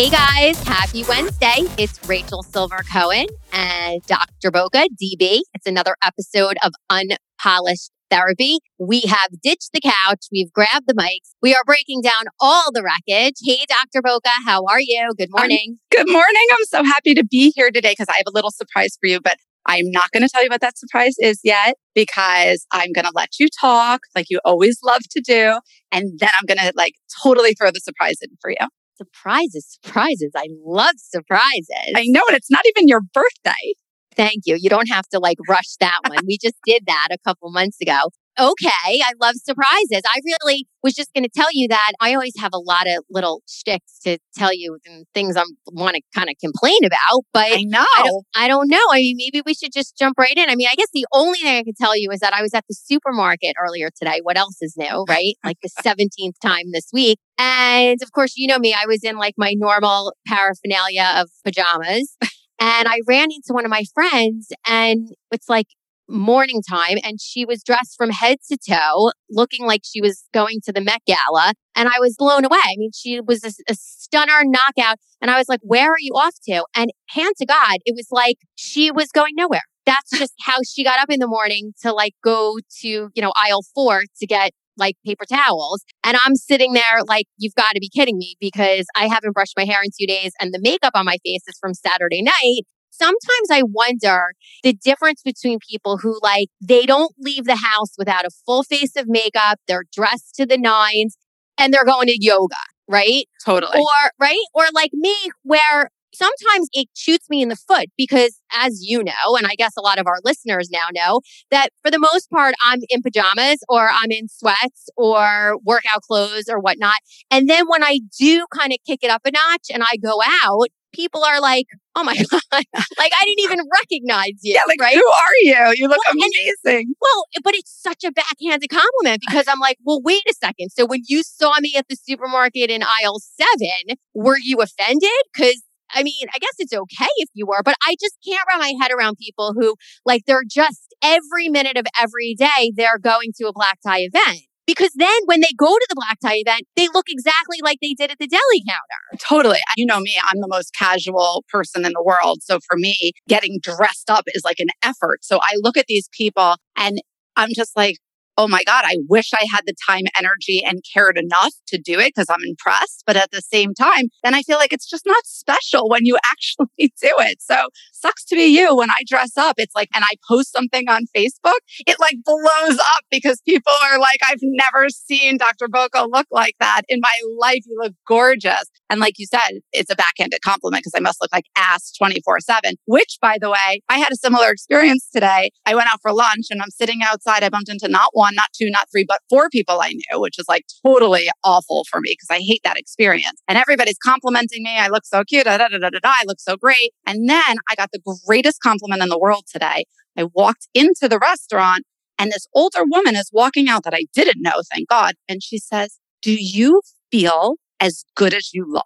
Hey guys, happy Wednesday. It's Rachel Silver Cohen and Dr. Boca, DB. It's another episode of Unpolished Therapy. We have ditched the couch. We've grabbed the mics. We are breaking down all the wreckage. Hey, Dr. Boca, how are you? Good morning. Good morning. I'm so happy to be here today because I have a little surprise for you, but I'm not going to tell you what that surprise is yet because I'm going to let you talk like you always love to do. And then I'm going to like totally throw the surprise in for you surprises, surprises. I love surprises. I know, and it's not even your birthday. Thank you. You don't have to like rush that one. we just did that a couple months ago okay, I love surprises. I really was just going to tell you that I always have a lot of little shticks to tell you and things I want to kind of complain about. But I know. I don't, I don't know. I mean, maybe we should just jump right in. I mean, I guess the only thing I can tell you is that I was at the supermarket earlier today. What else is new, right? like the 17th time this week. And of course, you know me, I was in like my normal paraphernalia of pajamas. And I ran into one of my friends and it's like morning time and she was dressed from head to toe, looking like she was going to the Met Gala. And I was blown away. I mean, she was a, a stunner knockout. And I was like, where are you off to? And hand to God, it was like she was going nowhere. That's just how she got up in the morning to like go to, you know, aisle four to get like paper towels. And I'm sitting there like, you've got to be kidding me because I haven't brushed my hair in two days and the makeup on my face is from Saturday night sometimes I wonder the difference between people who like they don't leave the house without a full face of makeup, they're dressed to the nines, and they're going to yoga, right? Totally. Or right? Or like me, where sometimes it shoots me in the foot because as you know and i guess a lot of our listeners now know that for the most part i'm in pajamas or i'm in sweats or workout clothes or whatnot and then when i do kind of kick it up a notch and i go out people are like, oh my God, like I didn't even recognize you. Yeah, like, right? who are you? You look well, amazing. And, well, but it's such a backhanded compliment because I'm like, well, wait a second. So when you saw me at the supermarket in aisle seven, were you offended? Because I mean, I guess it's okay if you were, but I just can't wrap my head around people who like they're just every minute of every day they're going to a black tie event. Because then when they go to the black tie event, they look exactly like they did at the deli counter. Totally. You know me, I'm the most casual person in the world. So for me, getting dressed up is like an effort. So I look at these people and I'm just like, oh my God, I wish I had the time, energy, and cared enough to do it because I'm impressed. But at the same time, then I feel like it's just not special when you actually do it. So sucks to be you when I dress up. It's like, and I post something on Facebook, it like blows up because people are like, I've never seen Dr. Boca look like that in my life. You look gorgeous. And like you said, it's a backhanded compliment because I must look like ass 24 seven, which by the way, I had a similar experience today. I went out for lunch and I'm sitting outside. I bumped into not one, not two, not three, but four people I knew, which is like totally awful for me because I hate that experience. And everybody's complimenting me. I look so cute. Da, da, da, da, da, I look so great. And then I got the greatest compliment in the world today. I walked into the restaurant and this older woman is walking out that I didn't know, thank God. And she says, Do you feel as good as you look?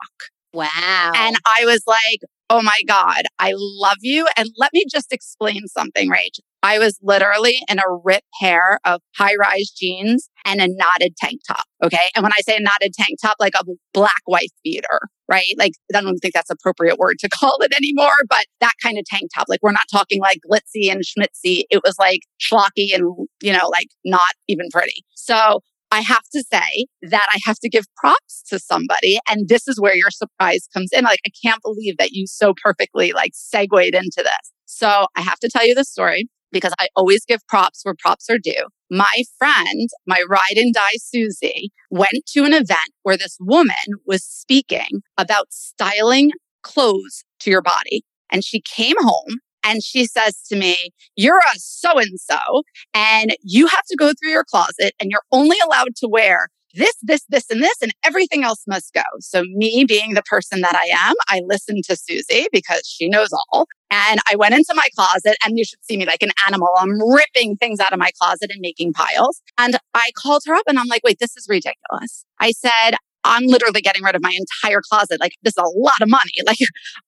Wow. And I was like, Oh my God, I love you. And let me just explain something, Rach. I was literally in a ripped pair of high rise jeans and a knotted tank top. Okay. And when I say a knotted tank top, like a black wife beater, right? Like, I don't think that's appropriate word to call it anymore, but that kind of tank top. Like, we're not talking like glitzy and schmitzy. It was like schlocky and, you know, like not even pretty. So I have to say that I have to give props to somebody. And this is where your surprise comes in. Like, I can't believe that you so perfectly like segued into this. So I have to tell you the story because I always give props where props are due. My friend, my ride and die Susie, went to an event where this woman was speaking about styling clothes to your body. And she came home and she says to me, You're a so and so, and you have to go through your closet and you're only allowed to wear this, this, this, and this, and everything else must go. So, me being the person that I am, I listened to Susie because she knows all. And I went into my closet and you should see me like an animal. I'm ripping things out of my closet and making piles. And I called her up and I'm like, wait, this is ridiculous. I said, I'm literally getting rid of my entire closet. Like, this is a lot of money. Like,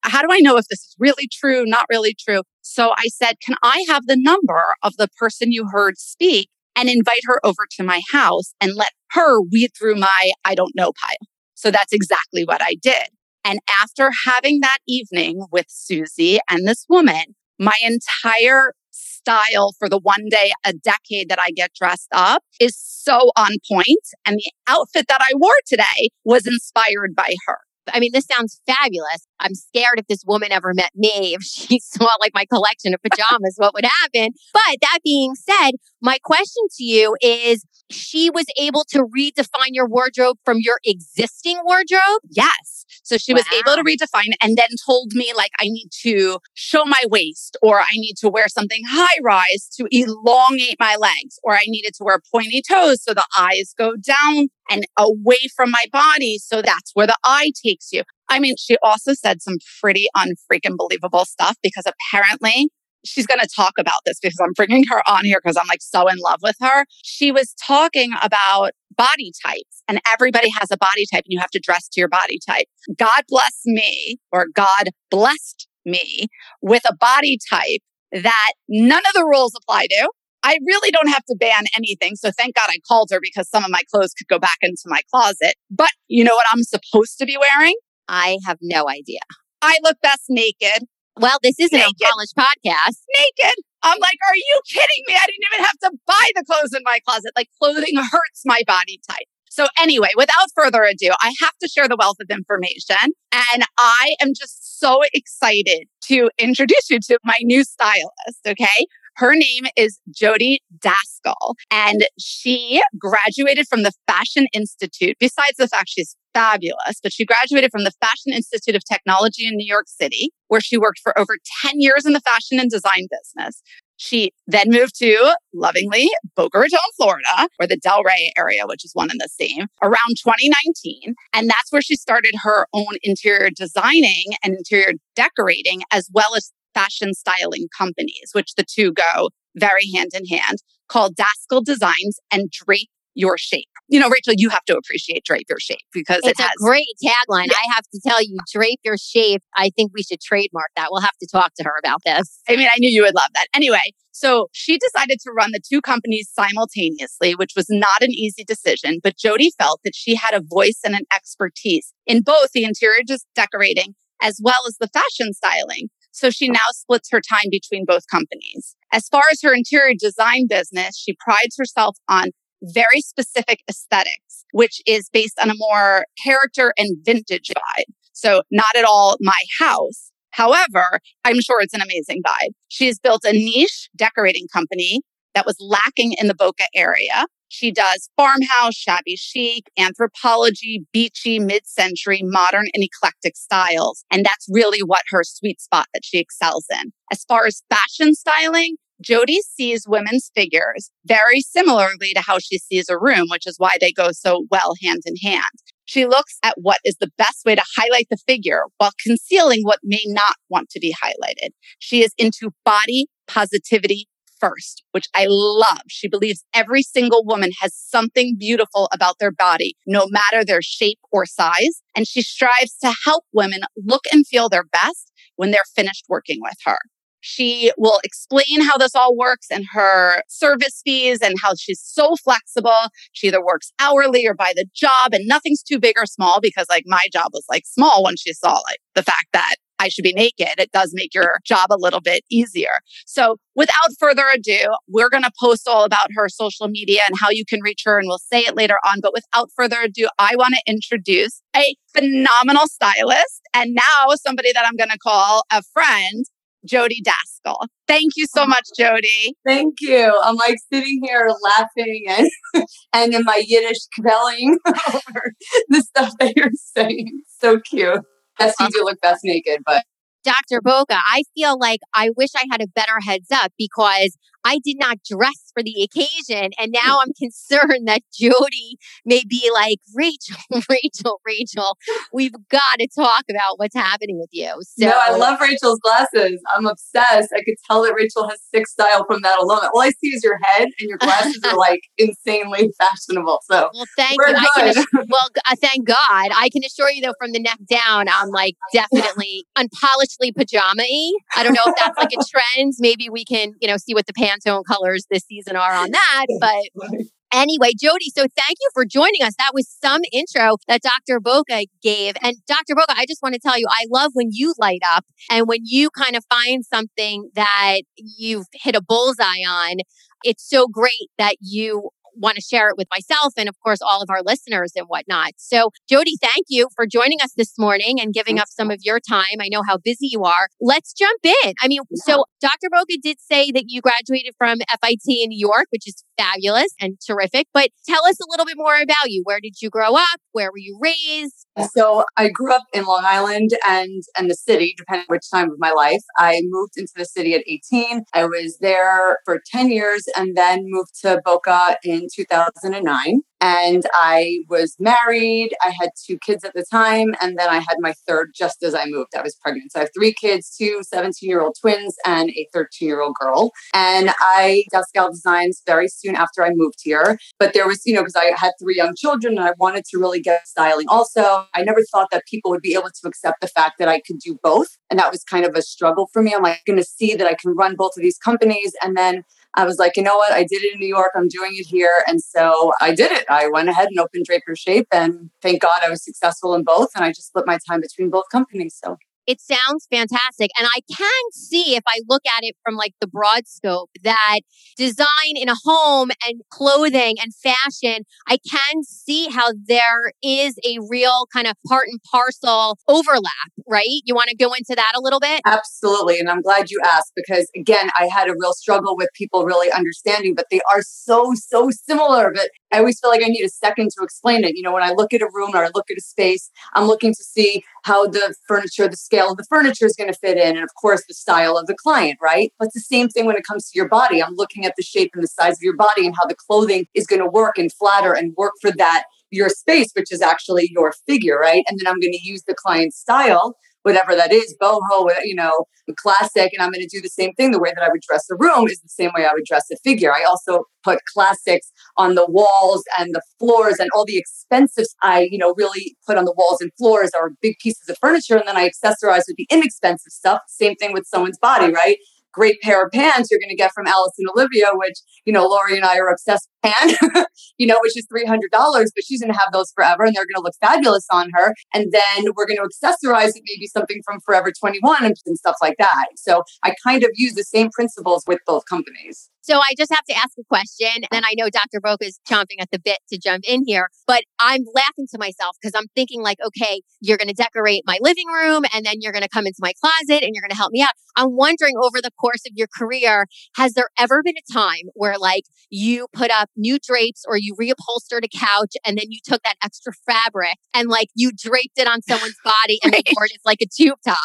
how do I know if this is really true, not really true? So I said, Can I have the number of the person you heard speak and invite her over to my house and let her weed through my I don't know pile? So that's exactly what I did. And after having that evening with Susie and this woman, my entire style for the one day a decade that I get dressed up is so on point. And the outfit that I wore today was inspired by her. I mean, this sounds fabulous. I'm scared if this woman ever met me, if she saw like my collection of pajamas, what would happen? But that being said, my question to you is she was able to redefine your wardrobe from your existing wardrobe? Yes. So she wow. was able to redefine and then told me like I need to show my waist or I need to wear something high rise to elongate my legs or I needed to wear pointy toes so the eyes go down and away from my body. So that's where the eye takes you. I mean, she also said some pretty unfreaking believable stuff because apparently she's going to talk about this because I'm bringing her on here because I'm like so in love with her. She was talking about body types and everybody has a body type and you have to dress to your body type. God bless me or God blessed me with a body type that none of the rules apply to. I really don't have to ban anything. So thank God I called her because some of my clothes could go back into my closet. But you know what I'm supposed to be wearing? I have no idea. I look best naked. Well, this isn't naked. a college podcast. Naked. I'm like, are you kidding me? I didn't even have to buy the clothes in my closet. Like clothing hurts my body type. So anyway, without further ado, I have to share the wealth of information. And I am just so excited to introduce you to my new stylist. Okay. Her name is Jody Daskal, and she graduated from the Fashion Institute. Besides the fact she's fabulous, but she graduated from the Fashion Institute of Technology in New York City, where she worked for over 10 years in the fashion and design business. She then moved to lovingly Boca Raton, Florida, or the Delray area, which is one and the same, around 2019. And that's where she started her own interior designing and interior decorating, as well as fashion styling companies, which the two go very hand in hand, called Daskal Designs and Drape Your Shape. You know, Rachel, you have to appreciate Drape Your Shape because it's it has, a great tagline. Yeah. I have to tell you, Drape Your Shape. I think we should trademark that. We'll have to talk to her about this. I mean, I knew you would love that. Anyway, so she decided to run the two companies simultaneously, which was not an easy decision. But Jody felt that she had a voice and an expertise in both the interior just decorating as well as the fashion styling. So she now splits her time between both companies. As far as her interior design business, she prides herself on very specific aesthetics, which is based on a more character and vintage vibe. So not at all my house. However, I'm sure it's an amazing vibe. She has built a niche decorating company that was lacking in the Boca area. She does farmhouse, shabby chic, Anthropologie, beachy, mid century, modern, and eclectic styles. And that's really what her sweet spot that she excels in. As far as fashion styling, Jody sees women's figures very similarly to how she sees a room, which is why they go so well hand in hand. She looks at what is the best way to highlight the figure while concealing what may not want to be highlighted. She is into body positivity first, which I love. She believes every single woman has something beautiful about their body, no matter their shape or size. And she strives to help women look and feel their best when they're finished working with her. She will explain how this all works and her service fees and how she's so flexible. She either works hourly or by the job and nothing's too big or small because like my job was like small when she saw like the fact that I should be naked. It does make your job a little bit easier. So without further ado, we're going to post all about her social media and how you can reach her and we'll say it later on. But without further ado, I want to introduce a phenomenal stylist and now somebody that I'm going to call a friend. Jody Daskal. Thank you so much, Jody. Thank you. I'm like sitting here laughing and and in my Yiddish kvelling over the stuff that you're saying. So cute. Yes, you do look best naked, but Dr. Boca, I feel like I wish I had a better heads up because I did not dress for the occasion. And now I'm concerned that Jody may be like, Rachel, Rachel, Rachel, we've got to talk about what's happening with you. So no, I love Rachel's glasses. I'm obsessed. I could tell that Rachel has sick style from that alone. All I see is your head and your glasses are like insanely fashionable. So well, thank you. Can, well, uh, thank God. I can assure you though, from the neck down, I'm like definitely unpolishedly pajama-y. I don't know if that's like a trend. Maybe we can, you know, see what the Pantone colors this season are on that. But Anyway, Jody, so thank you for joining us. That was some intro that Dr. Boca gave. And Dr. Boca, I just want to tell you, I love when you light up and when you kind of find something that you've hit a bullseye on. It's so great that you want to share it with myself and, of course, all of our listeners and whatnot. So, Jody, thank you for joining us this morning and giving up some of your time. I know how busy you are. Let's jump in. I mean, so Dr. Boca did say that you graduated from FIT in New York, which is fabulous and terrific. But tell us a little bit more about you. Where did you grow up? Where were you raised? Uh, so I grew up in Long Island and and the city, depending which time of my life. I moved into the city at 18. I was there for 10 years and then moved to Boca in 2009. And I was married. I had two kids at the time. And then I had my third just as I moved. I was pregnant. So I have three kids, two 17 year old twins and a 13 year old girl. And I got Daskal Designs very soon after I moved here. But there was, you know, because I had three young children and I wanted to really get styling also. I never thought that people would be able to accept the fact that I could do both. And that was kind of a struggle for me. I'm like, going to see that I can run both of these companies. And then I was like, you know what? I did it in New York. I'm doing it here. And so I did it. I went ahead and opened Drape Your Shape. And thank God I was successful in both. And I just split my time between both companies. So it sounds fantastic. And I can see if I look at it from like the broad scope that design in a home and clothing and fashion, I can see how there is a real kind of part and parcel overlap, right? You want to go into that a little bit? Absolutely. And I'm glad you asked because again, I had a real struggle with people really understanding, but they are so, so similar. But I always feel like I need a second to explain it. You know, when I look at a room or I look at a space, I'm looking to see how the furniture, the scale of the furniture is going to fit in, and of course, the style of the client, right? But it's the same thing when it comes to your body. I'm looking at the shape and the size of your body and how the clothing is going to work and flatter and work for that your space, which is actually your figure, right? And then I'm going to use the client's style whatever that is, boho, uh, you know, classic. And I'm going to do the same thing. The way that I would dress the room is the same way I would dress a figure. I also put classics on the walls and the floors and all the expensive I, you know, really put on the walls and floors are big pieces of furniture. And then I accessorize with the inexpensive stuff. Same thing with someone's body, right? great pair of pants you're going to get from Alice and Olivia, which, you know, Laurie and I are obsessed you know, which is $300, but she's going to have those forever and they're going to look fabulous on her. And then we're going to accessorize it, maybe something from Forever 21 and, and stuff like that. So I kind of use the same principles with both companies. So I just have to ask a question. And I know Dr. Boca is chomping at the bit to jump in here, but I'm laughing to myself because I'm thinking like, okay, you're going to decorate my living room and then you're going to come into my closet and you're going to help me out. I'm wondering over the course of your career, has there ever been a time where like you put up new drapes or you reupholstered a couch and then you took that extra fabric and like you draped it on someone's body and right. they wore it as like a tube top?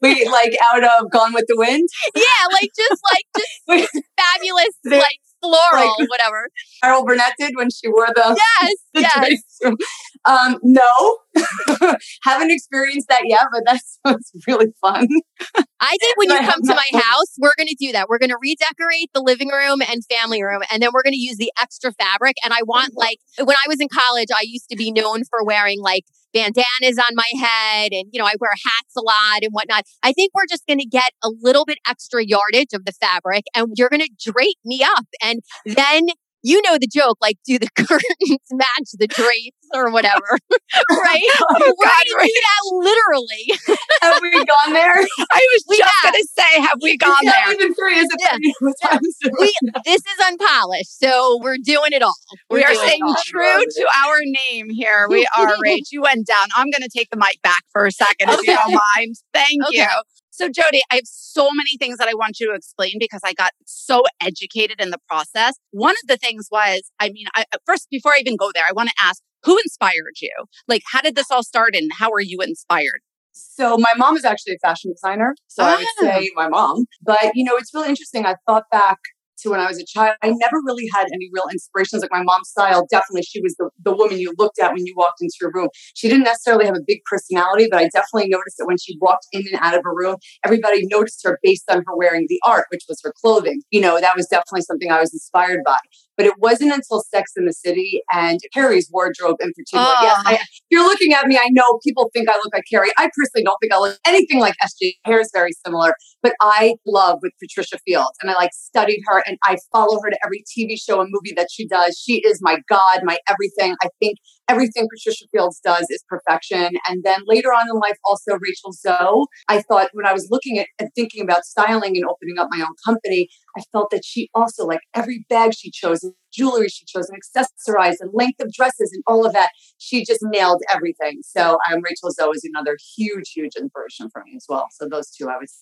Wait, like out of Gone with the Wind? Yeah, like just like just fabulous, like floral, like, whatever. Carol Burnett did when she wore the yes, the yes. Um, no, haven't experienced that yet, but that sounds really fun. I think when you come to my house, we're going to do that. We're going to redecorate the living room and family room, and then we're going to use the extra fabric. And I want like when I was in college, I used to be known for wearing like bandanas on my head and, you know, I wear hats a lot and whatnot. I think we're just going to get a little bit extra yardage of the fabric and you're going to drape me up. And then you know the joke, like do the curtains match the drapes or whatever, right? oh, We're God, right. do that literally. have we gone there? I was we just going to say, have we gone it's there? even three. Is it yeah. yeah. we, this is unpolished, so we're doing it all. We're we are staying true to our name here. We are, Rach. You went down. I'm going to take the mic back for a second, if you don't mind. Thank okay. you. So, Jody, I have so many things that I want you to explain because I got so educated in the process. One of the things was, I mean, I, first, before I even go there, I want to ask who inspired you? Like, how did this all start and how are you inspired? So my mom is actually a fashion designer. So. I would ah. say my mom. But you know, it's really interesting. I thought back to when I was a child, I never really had any real inspirations. Like my mom's style, definitely she was the, the woman you looked at when you walked into a room. She didn't necessarily have a big personality, but I definitely noticed that when she walked in and out of a room, everybody noticed her based on her wearing the art, which was her clothing. You know, that was definitely something I was inspired by. But it wasn't until Sex in the City and Carrie's wardrobe in particular. Oh. Yes, ah. I, you're looking at me. I know people think I look like Carrie. I personally don't think I look anything like SJ. Hair is very similar, but I love with Patricia Fields and I like studied her and I follow her to every TV show and movie that she does. She is my God, my everything. I think everything Patricia Fields does is perfection. And then later on in life, also Rachel Zoe. I thought when I was looking at and thinking about styling and opening up my own company, I felt that she also, like every bag she chose, jewelry she chose, and accessorized, and length of dresses, and all of that, she just nailed everything. So um, Rachel Zoe is another huge, huge inspiration for me as well. So those two, I was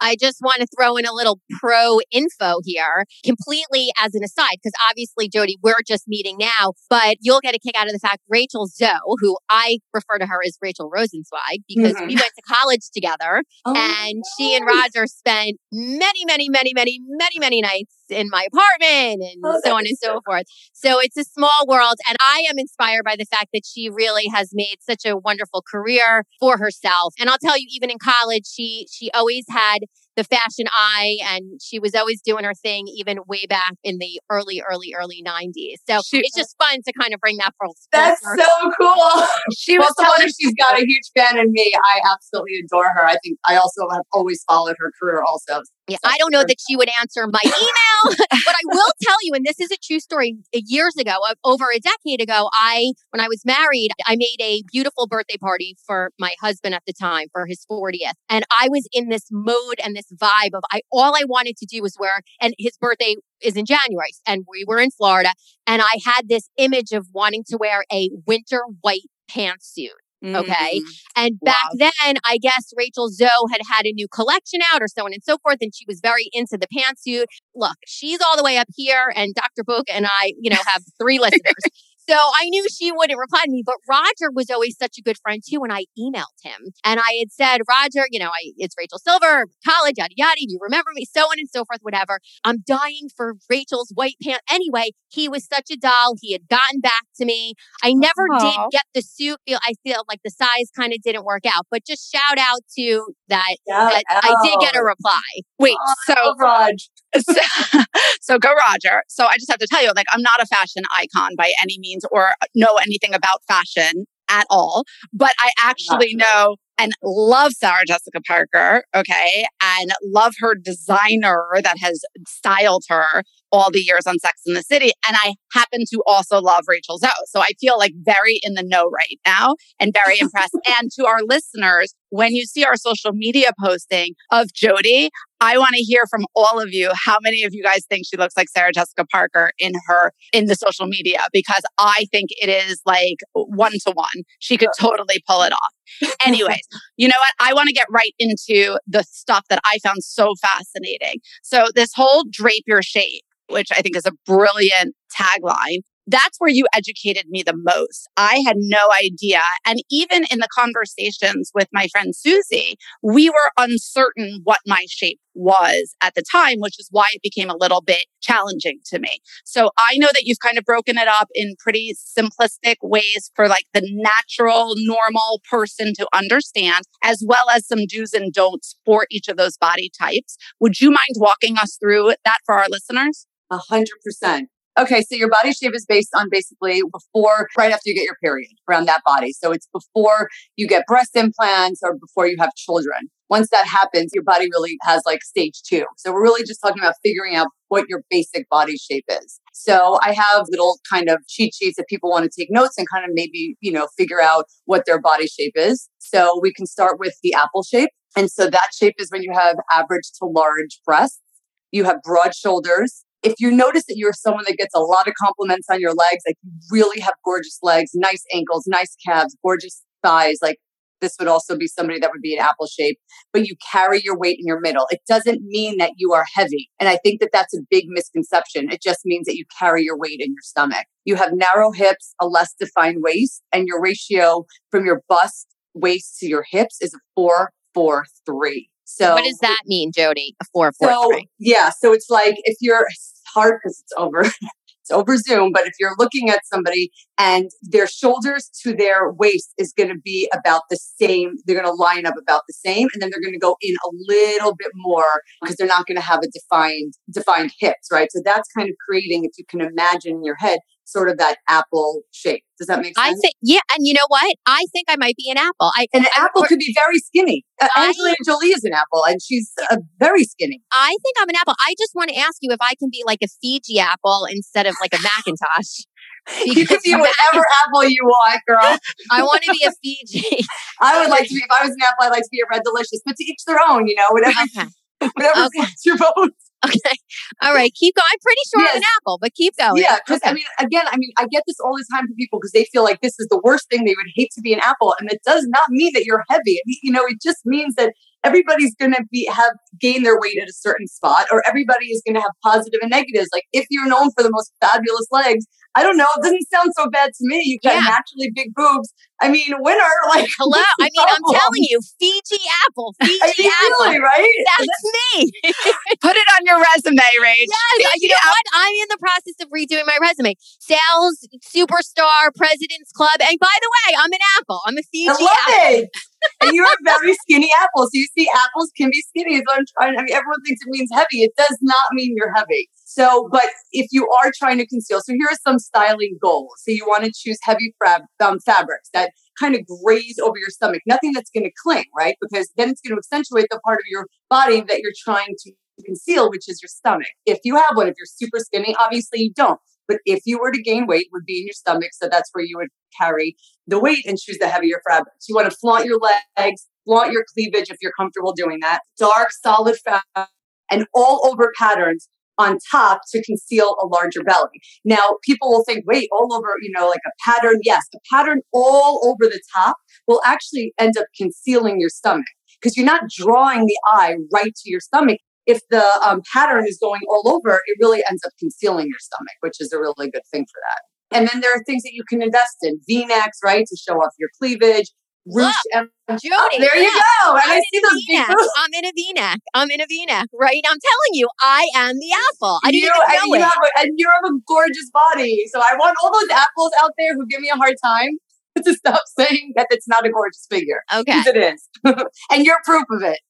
I just want to throw in a little pro info here, completely as an aside, because obviously, Jody, we're just meeting now, but you'll get a kick out of the fact Rachel Zoe, who I refer to her as Rachel Rosenzweig, because Mhm. we went to college together Oh, and she and. Rodger spent many, many, many, many, many, many nights in my apartment and Oh, so on and so so forth. So it's a small world. And I am inspired by the fact that she really has made such a wonderful career for herself. And I'll tell you, even in college, she she always had the fashion eye and she was always doing her thing even way back in the early, early, early 90s. So She- it's just fun to kind of bring that full That's so cool. She well, was the tell her she's got a huge fan in me. I absolutely adore her. I think I also have always followed her career also. Yeah, I don't know that she would answer my email, but I will tell you, and this is a true story. uh, Years ago, uh, over a decade ago, I, when I was married, I made a beautiful birthday party for my husband at the time for his 40th. And I was in this mode and this vibe of I, all I wanted to do was wear, and his birthday is in January, and we were in Florida. And I had this image of wanting to wear a winter white pantsuit. Okay. Mm. And back Wow. then, I guess Rachel Zoe had had a new collection out or so on and so forth. And she was very into the pantsuit. Look, she's all the way up here, and Dr. Boca and I, you know, have three listeners. So I knew she wouldn't reply to me, but Rodger was always such a good friend too. And I emailed him and I had said, Rodger, you know, I, it's Rachel Silver, college, yada, yada. Do you remember me? So on and so forth, whatever. I'm dying for Rachel's white pants. Anyway, he was such a doll. He had gotten back to me. I never Aw. did get the suit. Feel I feel like the size kind of didn't work out, but just shout out to that. that I did get a reply. Wait, so Oh, Raj. so, so go Rodger. So I just have to tell you, like, I'm not a fashion icon by any means or know anything about fashion at all, but I actually know and love Sarah Jessica Parker, okay, and love her designer that has styled her all the years on Sex in the City. And I happen to also love Rachel Zoe. So I feel like very in the know right now and very impressed. and to our listeners, when you see our social media posting of Jody, I want to hear from all of you how many of you guys think she looks like Sarah Jessica Parker in her in the social media because I think it is like one to one. She could totally pull it off. Anyways, you know what? I want to get right into the stuff that I found so fascinating. So this whole drape your shape, which I think is a brilliant tagline, that's where you educated me the most. I had no idea. And even in the conversations with my friend Susie, we were uncertain what my shape was at the time, which is why it became a little bit challenging to me. So I know that you've kind of broken it up in pretty simplistic ways for like the natural, normal person to understand, as well as some do's and don'ts for each of those body types. Would you mind walking us through that for our listeners? A hundred percent. Okay, so your body shape is based on basically before, right after you get your period, around that body. So it's before you get breast implants or before you have children. Once that happens, your body really has like stage two. So we're really just talking about figuring out what your basic body shape is. So I have little kind of cheat sheets that people want to take notes and kind of maybe, you know, figure out what their body shape is. So we can start with the apple shape. And so that shape is when you have average to large breasts. You have broad shoulders, if you notice that you're someone that gets a lot of compliments on your legs, like you really have gorgeous legs, nice ankles, nice calves, gorgeous thighs, like this would also be somebody that would be an apple shape, but you carry your weight in your middle. It doesn't mean that you are heavy. And I think that that's a big misconception. It just means that you carry your weight in your stomach. You have narrow hips, a less defined waist, and your ratio from your bust, waist to your hips is a four, four, three. So what does that mean, Jody? A four, four, so three. yeah, so it's like if you're hard because it's over it's over Zoom, but if you're looking at somebody and their shoulders to their waist is going to be about the same, they're going to line up about the same, and then they're going to go in a little bit more because they're not going to have a defined defined hips, right? So that's kind of creating, if you can imagine in your head, sort of that apple shape. Does that make sense? I think, yeah. And you know what? I think I might be an apple. I, an I, apple could be very skinny. Uh, Angelina Jolie is an apple, and she's uh, very skinny. I think I'm an apple. I just want to ask you if I can be like a Fiji apple instead of like a McIntosh. You can be whatever apple you want, girl. I want to be a Fiji. I would like to be, if I was an apple, I'd like to be a red delicious, but to each their own, you know, whatever, okay. whatever Okay. your boat. Okay. All right. Keep going. I'm pretty sure I'm an apple, but keep going. Yeah, because I mean, again, I mean, I get this all the time from people because they feel like this is the worst thing. They would hate to be an apple, and it does not mean that you're heavy. It- You know, it just means that everybody's going to be have gain their weight at a certain spot, or everybody is going to have positive and negatives. Like if you're known for the most fabulous legs, I don't know, it doesn't sound so bad to me. You got Yeah. naturally big boobs. I mean, winner, like Hello. I mean, I'm telling you, Fiji apple, Fiji I mean, apple. really, right? That's me. Put it on your resume, Rach. Yes, you know what? I'm in the process of redoing my resume. Sales superstar, President's Club, and by the way, I'm an apple. I'm a Fiji I love apple. it. And you're very skinny apple. So you see, apples can be skinny. What I'm trying. I mean, everyone thinks it means heavy. It does not mean you're heavy. So, but if you are trying to conceal, so here are some styling goals. So you want to choose heavy fab, um, fabrics that kind of graze over your stomach. Nothing that's going to cling, right? Because then it's going to accentuate the part of your body that you're trying to conceal, which is your stomach. If you have one, if you're super skinny, obviously you don't. But if you were to gain weight, would be in your stomach. So that's where you would carry the weight and choose the heavier fabrics. You want to flaunt your legs, flaunt your cleavage if you're comfortable doing that. Dark, solid fabric, and all over patterns on top to conceal a larger belly. Now, people will think, wait, all over, you know, like a pattern. Yes, a pattern all over the top will actually end up concealing your stomach because you're not drawing the eye right to your stomach. If the um, pattern is going all over, it really ends up concealing your stomach, which is a really good thing for that. And then there are things that you can invest in V-necks, right, to show off your cleavage. Ruche and Jody, oh, there you go. And I'm I in see a those V-neck. I'm in a V-neck. I'm in a V-neck, right? I'm telling you, I am the apple. I didn't you, even and know you it. have a, and you have a gorgeous body. So I want all those apples out there who give me a hard time to stop saying that it's not a gorgeous figure. Okay. it is. and you're proof of it.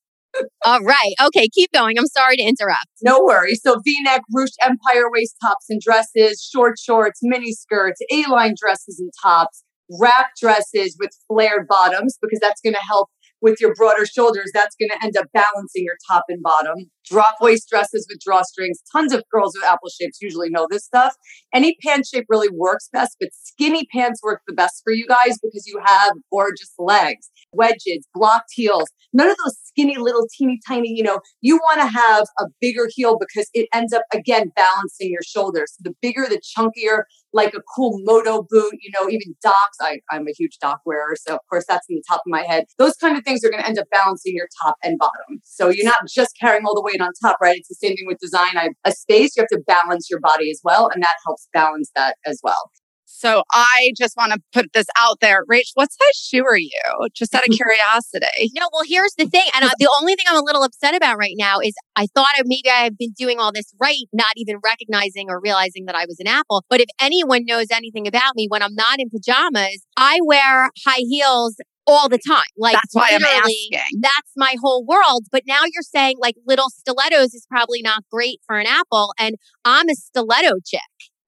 All right. Okay. Keep going. I'm sorry to interrupt. No worries. So V-neck, ruched empire waist tops and dresses, short shorts, mini skirts, A-line dresses and tops, wrap dresses with flared bottoms because that's going to help with your broader shoulders. That's going to end up balancing your top and bottom. Drop waist dresses with drawstrings. Tons of girls with apple shapes usually know this stuff. Any pant shape really works best, but skinny pants work the best for you guys because you have gorgeous legs, wedges, blocked heels. None of those skinny little teeny tiny, you know, you want to have a bigger heel because it ends up again balancing your shoulders. The bigger, the chunkier, like a cool moto boot, you know, even docs. I, I'm a huge doc wearer. So of course that's in the top of my head. Those kind of things are going to end up balancing your top and bottom. So you're not just carrying all the weight on top, right? It's the same thing with design. I, a space, you have to balance your body as well. And that helps balance that as well. So I just want to put this out there. Rach, what size shoe are you? Just out of mm-hmm. curiosity. No, well, here's the thing. And uh, I, the only thing I'm a little upset about right now is I thought maybe I've been doing all this right, not even recognizing or realizing that I was an apple. But if anyone knows anything about me, when I'm not in pajamas, I wear high heels all the time. Like That's why I'm asking. That's my whole world. But now you're saying like little stilettos is probably not great for an apple. And I'm a stiletto chick.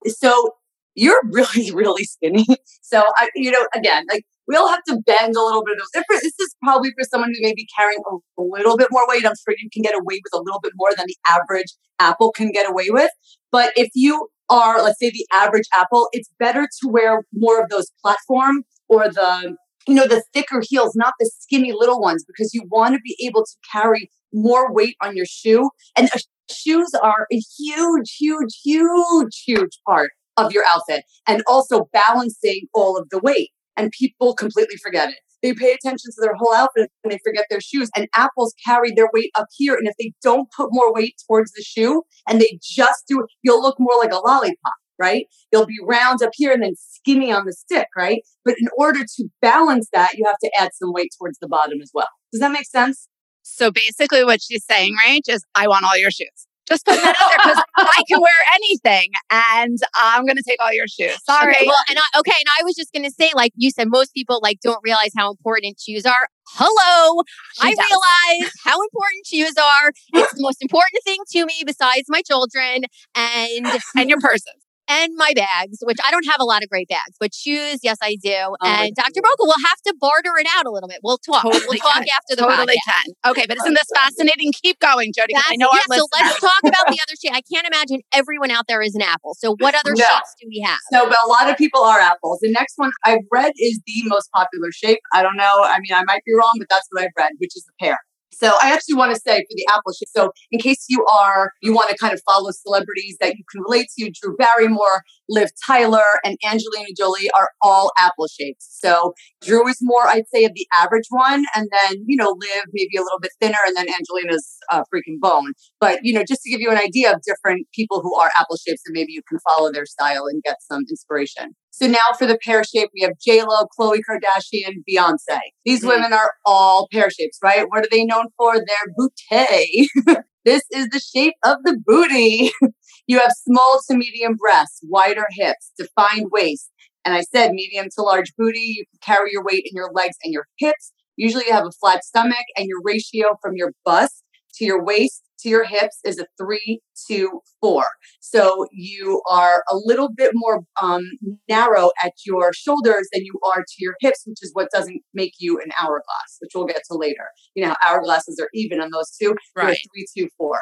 So you're really, really skinny. So I, you know, again, like we all have to bend a little bit of those. This is probably for someone who may be carrying a, little bit more weight. I'm sure you can get away with a little bit more than the average apple can get away with. But if you are, let's say, the average apple, it's better to wear more of those platform or the, you know, the thicker heels, not the skinny little ones, because you want to be able to carry more weight on your shoe. And shoes are a huge, huge, huge, huge part of your outfit and also balancing all of the weight. And people completely forget it. They pay attention to their whole outfit and they forget their shoes. And apples carry their weight up here. And if they don't put more weight towards the shoe and they just do it, you'll look more like a lollipop, right? You'll be round up here and then skinny on the stick, right? But in order to balance that, you have to add some weight towards the bottom as well. Does that make sense? So basically, what she's saying, Rach, is I want all your shoes. Just put that out there because I can wear anything and I'm going to take all your shoes. Sorry. Okay, well, and I, okay, and I was just going to say, like you said, most people like don't realize how important shoes are. Hello, She I does. realize how important shoes are. It's the most important thing to me besides my children and and your purses. And my bags, which I don't have a lot of great bags, but shoes, yes, I do. Oh my and Dr. Boca will have to barter it out a little bit. We'll talk. Totally we'll talk can. after the Totally podcast. can. Okay, but isn't this fascinating? Keep going, Jody. I know our yeah, so let's talk about the other shape. I can't imagine everyone out there is an apple. So what other No. shapes do we have? No, but a lot of people are apples. The next one I've read is the most popular shape. I don't know. I mean, I might be wrong, but that's what I've read, which is the pear. So I actually want to say for the apple shape. So in case you are, you want to kind of follow celebrities that you can relate to, Drew Barrymore, Liv Tyler, and Angelina Jolie are all apple shapes. So Drew is more, I'd say, of the average one. And then, you know, Liv maybe a little bit thinner, and then Angelina's uh, freaking bone. But, you know, just to give you an idea of different people who are apple shapes, and maybe you can follow their style and get some inspiration. So now for the pear shape, we have J-Lo, Khloe Kardashian, Beyonce. These Mhm. women are all pear shapes, right? What are they known for? Their booty. this is the shape of the booty. you have small to medium breasts, wider hips, defined waist. And I said medium to large booty. You can carry your weight in your legs and your hips. Usually you have a flat stomach and your ratio from your bust to your waist to your hips is a three, two, four. So you are a little bit more um, narrow at your shoulders than you are to your hips, which is what doesn't make you an hourglass, which we'll get to later. You know, hourglasses are even on those two. You're a Right. three, two, four.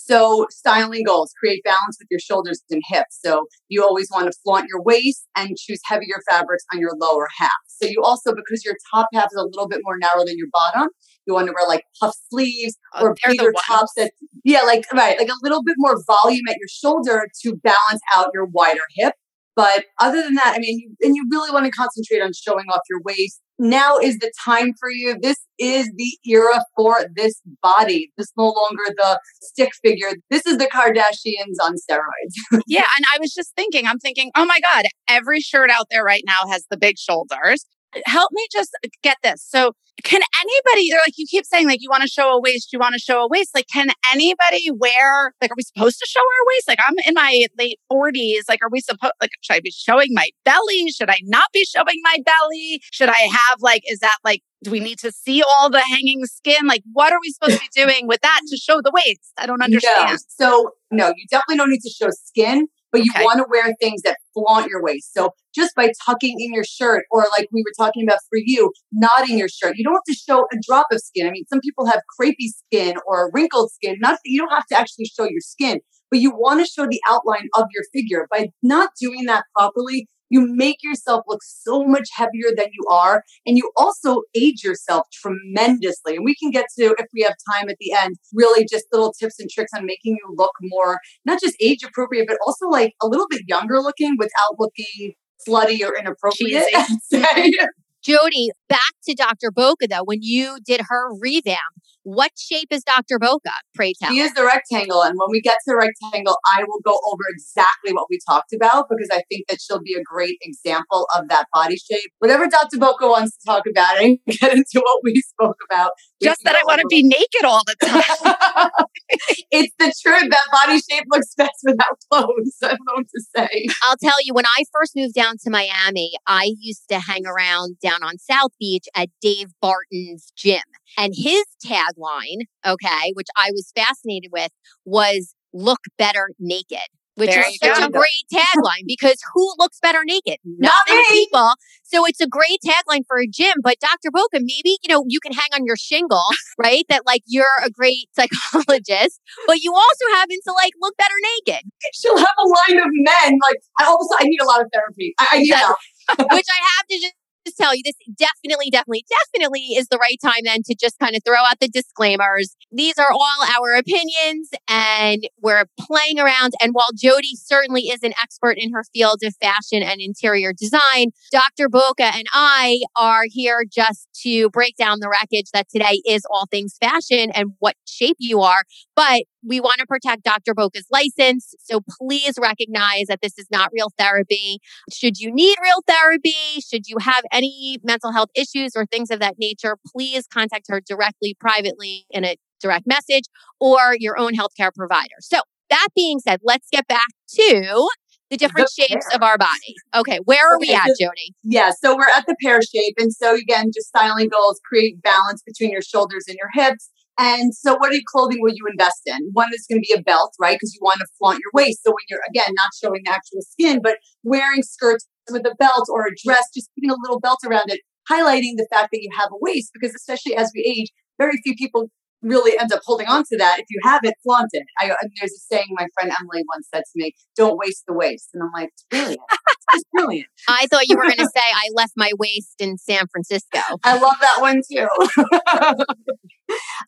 So styling goals, create balance with your shoulders and hips. So you always want to flaunt your waist and choose heavier fabrics on your lower half. So you also, because your top half is a little bit more narrow than your bottom, you want to wear like puff sleeves Oh, or the bigger tops that, yeah, like, right, like a little bit more volume at your shoulder to balance out your wider hip. But other than that, I mean, and you really want to concentrate on showing off your waist. Now is the time for you. This is the era for this body. This is no longer the stick figure. This is the Kardashians on steroids. Yeah, and I was just thinking, I'm thinking, oh my God, every shirt out there right now has the big shoulders. Help me just uh, get this. So, can anybody, or like you keep saying, like you want to show a waist, you want to show a waist. Like, can anybody wear, like, are we supposed to show our waist? Like, I'm in my late 40s. Like, are we supposed, like, should I be showing my belly? Should I not be showing my belly? Should I have, like, is that like, do we need to see all the hanging skin? Like, what are we supposed to be doing with that to show the waist? I don't understand. No. So, no, you definitely don't need to show skin, but you Okay. want to wear things that flaunt your waist. So, just by tucking in your shirt, or like we were talking about for you, knotting your shirt, you don't have to show a drop of skin. I mean, some people have crepey skin or wrinkled skin. Not you don't have to actually show your skin, but you want to show the outline of your figure. By not doing that properly, you make yourself look so much heavier than you are. And you also age yourself tremendously. And we can get to, if we have time at the end, really just little tips and tricks on making you look more, not just age appropriate, but also like a little bit younger looking without looking slutty or inappropriate. Jody, back to Dr. Boca though. When you did her revamp, what shape is Dr. Boca? Pray tell. She is the rectangle. And when we get to the rectangle, I will go over exactly what we talked about because I think that she'll be a great example of that body shape. Whatever Dr. Boca wants to talk about and get into what we spoke about. Just that I want to be naked all the time. it's the truth. That body shape looks best without clothes. I don't know what to say. I'll tell you, when I first moved down to Miami, I used to hang around down on South Beach at Dave Barton's gym. And his tagline, okay, which I was fascinated with, was look better naked. Which There is such go. a great tagline because who looks better naked? Not many people. So it's a great tagline for a gym. But Dr. Boca, maybe, you know, you can hang on your shingle, right? That like you're a great psychologist, but you also happen to like look better naked. She'll have a line of men. Like, I all of a sudden, I need a lot of therapy. I, I need help. which I have to just just tell you this definitely, definitely, definitely is the right time then to just kind of throw out the disclaimers. These are all our opinions and we're playing around. And while Jody certainly is an expert in her field of fashion and interior design, Dr. Boca and I are here just to break down the wreckage that today is all things fashion and what shape you are. But we want to protect Dr. Boca's license. So please recognize that this is not real therapy. Should you need real therapy, should you have any mental health issues or things of that nature, please contact her directly, privately, in a direct message or your own healthcare provider. So, that being said, let's get back to the different The shapes pear. of our body. Okay, where are we Okay, at, so- Jody? Yeah, so we're at the pear shape. And so again, just styling goals create balance between your shoulders and your hips. And so what clothing will you invest in? One is going to be a belt, right? Because you want to flaunt your waist. So when you're again not showing the actual skin, but wearing skirts with a belt or a dress, just putting a little belt around it, highlighting the fact that you have a waist. Because especially as we age, very few people really end up holding on to that. If you have it, flaunt it. I, there's a saying my friend Emily once said to me, "Don't waste the waist," and I'm like, "It's brilliant. It's brilliant." I thought you were going to say I left my waist in San Francisco. I love that one too.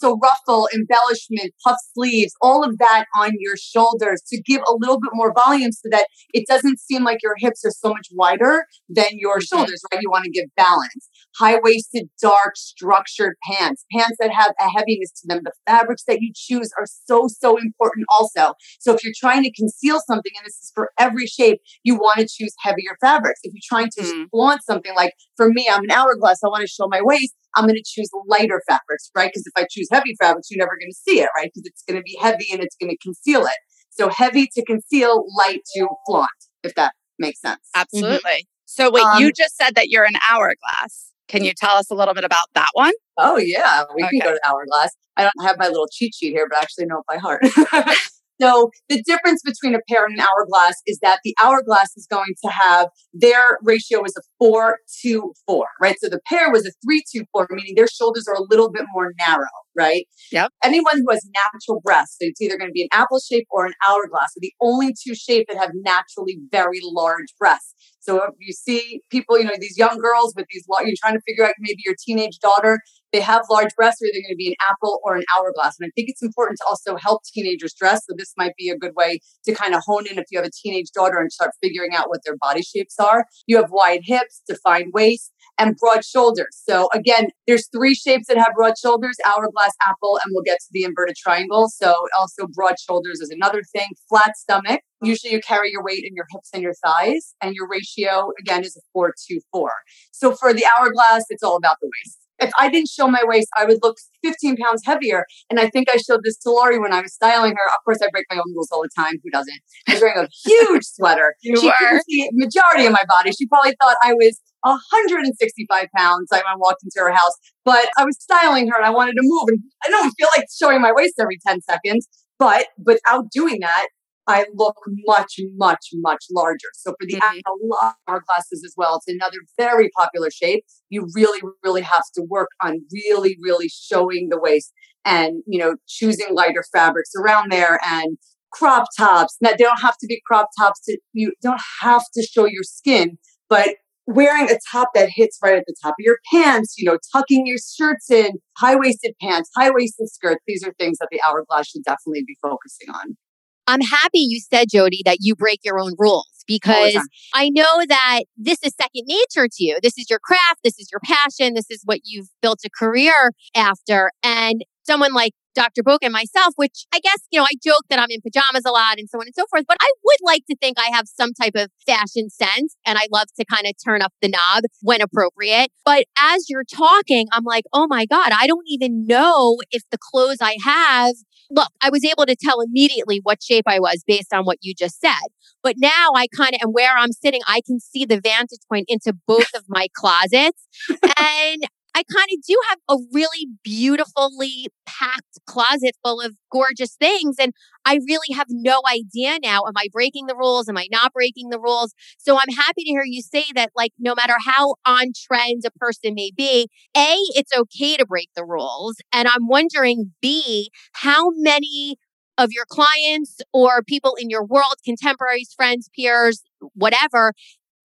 so ruffle, embellishment, puff sleeves, all of that on your shoulders to give a little bit more volume so that it doesn't seem like your hips are so much wider than your shoulders, right? You want to give balance. High-waisted, dark, structured pants, pants that have a heaviness to them. The fabrics that you choose are so, so important also. So if you're trying to conceal something, and this is for every shape, you want to choose heavier fabrics. If you're trying to Mm. flaunt something like for me, I'm an hourglass, I want to show my waist, I'm going to choose lighter fabrics, right? Because if I choose heavy fabrics, you're never going to see it, right? Because it's going to be heavy and it's going to conceal it. So heavy to conceal, light to flaunt, if that makes sense. Absolutely. So wait, Um, you just said that you're an hourglass. Can you tell us a little bit about that one? Oh yeah, we can go to hourglass. I don't have my little cheat sheet here, but I actually know it by heart. so the difference between a pear and an hourglass is that the hourglass is going to have their ratio is a four to four, right? So the pear was a three to four, meaning their shoulders are a little bit more narrow, right? Yep. Anyone who has natural breasts, it's either going to be an apple shape or an hourglass, are the only two shapes that have naturally very large breasts. So if you see people, you know, these young girls with these, you're trying to figure out maybe your teenage daughter, they have large breasts, or they're going to be an apple or an hourglass. And I think it's important to also help teenagers dress. So this might be a good way to kind of hone in if you have a teenage daughter and start figuring out what their body shapes are. You have wide hips, defined waist, and broad shoulders. So again, there's three shapes that have broad shoulders: hourglass, apple, and we'll get to the inverted triangle. So also broad shoulders is another thing. Flat stomach. Usually you carry your weight in your hips and your thighs, and your ratio again is a four to four. So for the hourglass, it's all about the waist. If I didn't show my waist, I would look 15 pounds heavier. And I think I showed this to Lori when I was styling her. Of course, I break my own rules all the time. Who doesn't? I was wearing a huge sweater. You she were. couldn't see majority of my body. She probably thought I was 165 pounds. I walked into her house, but I was styling her and I wanted to move. And I don't feel like showing my waist every 10 seconds, but without doing that, I look much, much, much larger. So for the Mhm. a lot of hourglasses as well, it's another very popular shape. You really, really have to work on really, really showing the waist and you know choosing lighter fabrics around there and crop tops. Now they don't have to be crop tops. To, you don't have to show your skin, but wearing a top that hits right at the top of your pants, you know, tucking your shirts in, high waisted pants, high waisted skirts. These are things that the hourglass should definitely be focusing on. I'm happy you said, Jody, that you break your own rules because. I know that this is second nature to you. This is your craft. This is your passion. This is what you've built a career after. And someone like Dr. Boca and myself, which I guess, you know, I joke that I'm in pajamas a lot and so on and so forth, but I would like to think I have some type of fashion sense and I love to kind of turn up the knob when appropriate. But as you're talking, I'm like, oh my God, I don't even know if the clothes I have look, I was able to tell immediately what shape I was based on what you just said. But now I kind of, and where I'm sitting, I can see the vantage point into both of my closets. and I kind of do have a really beautifully packed closet full of gorgeous things. And I really have no idea now. Am I breaking the rules? Am I not breaking the rules? So I'm happy to hear you say that, like, no matter how on trend a person may be, A, it's okay to break the rules. And I'm wondering, B, how many of your clients or people in your world, contemporaries, friends, peers, whatever,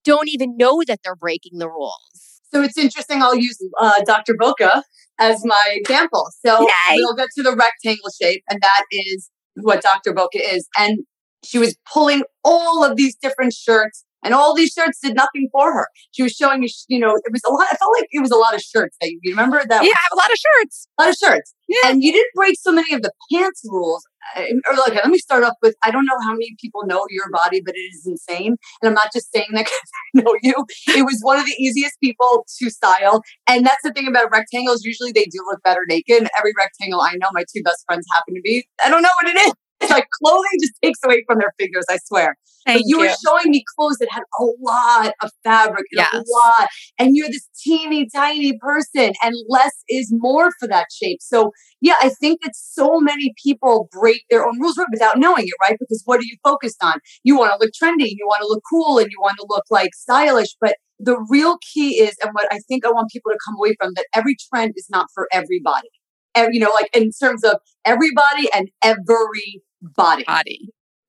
don't even know that they're breaking the rules. So it's interesting. I'll use uh, Dr. Boca as my example. So Yay. we'll get to the rectangle shape, and that is what Dr. Boca is. And she was pulling all of these different shirts And all these shirts did nothing for her. She was showing me, you know, it was a lot. I felt like it was a lot of shirts. That, you remember that? Yeah, I have a lot of shirts. A lot of shirts. Yeah. And you didn't break so many of the pants rules. Or okay, let me start off with I don't know how many people know your body, but it is insane. And I'm not just saying that because I know you. It was one of the easiest people to style. And that's the thing about rectangles. Usually they do look better naked. Every rectangle I know, my two best friends happen to be. I don't know what it is. It's like clothing just takes away from their figures, I swear. Thank but you, were showing me clothes that had a lot of fabric and a lot, and you're this teeny tiny person, and less is more for that shape. So, yeah, I think that so many people break their own rules without knowing it, right? Because what are you focused on? You want to look trendy, you want to look cool, and you want to look like stylish. But the real key is, and what I think I want people to come away from, that every trend is not for everybody. You know, like in terms of everybody and everybody body.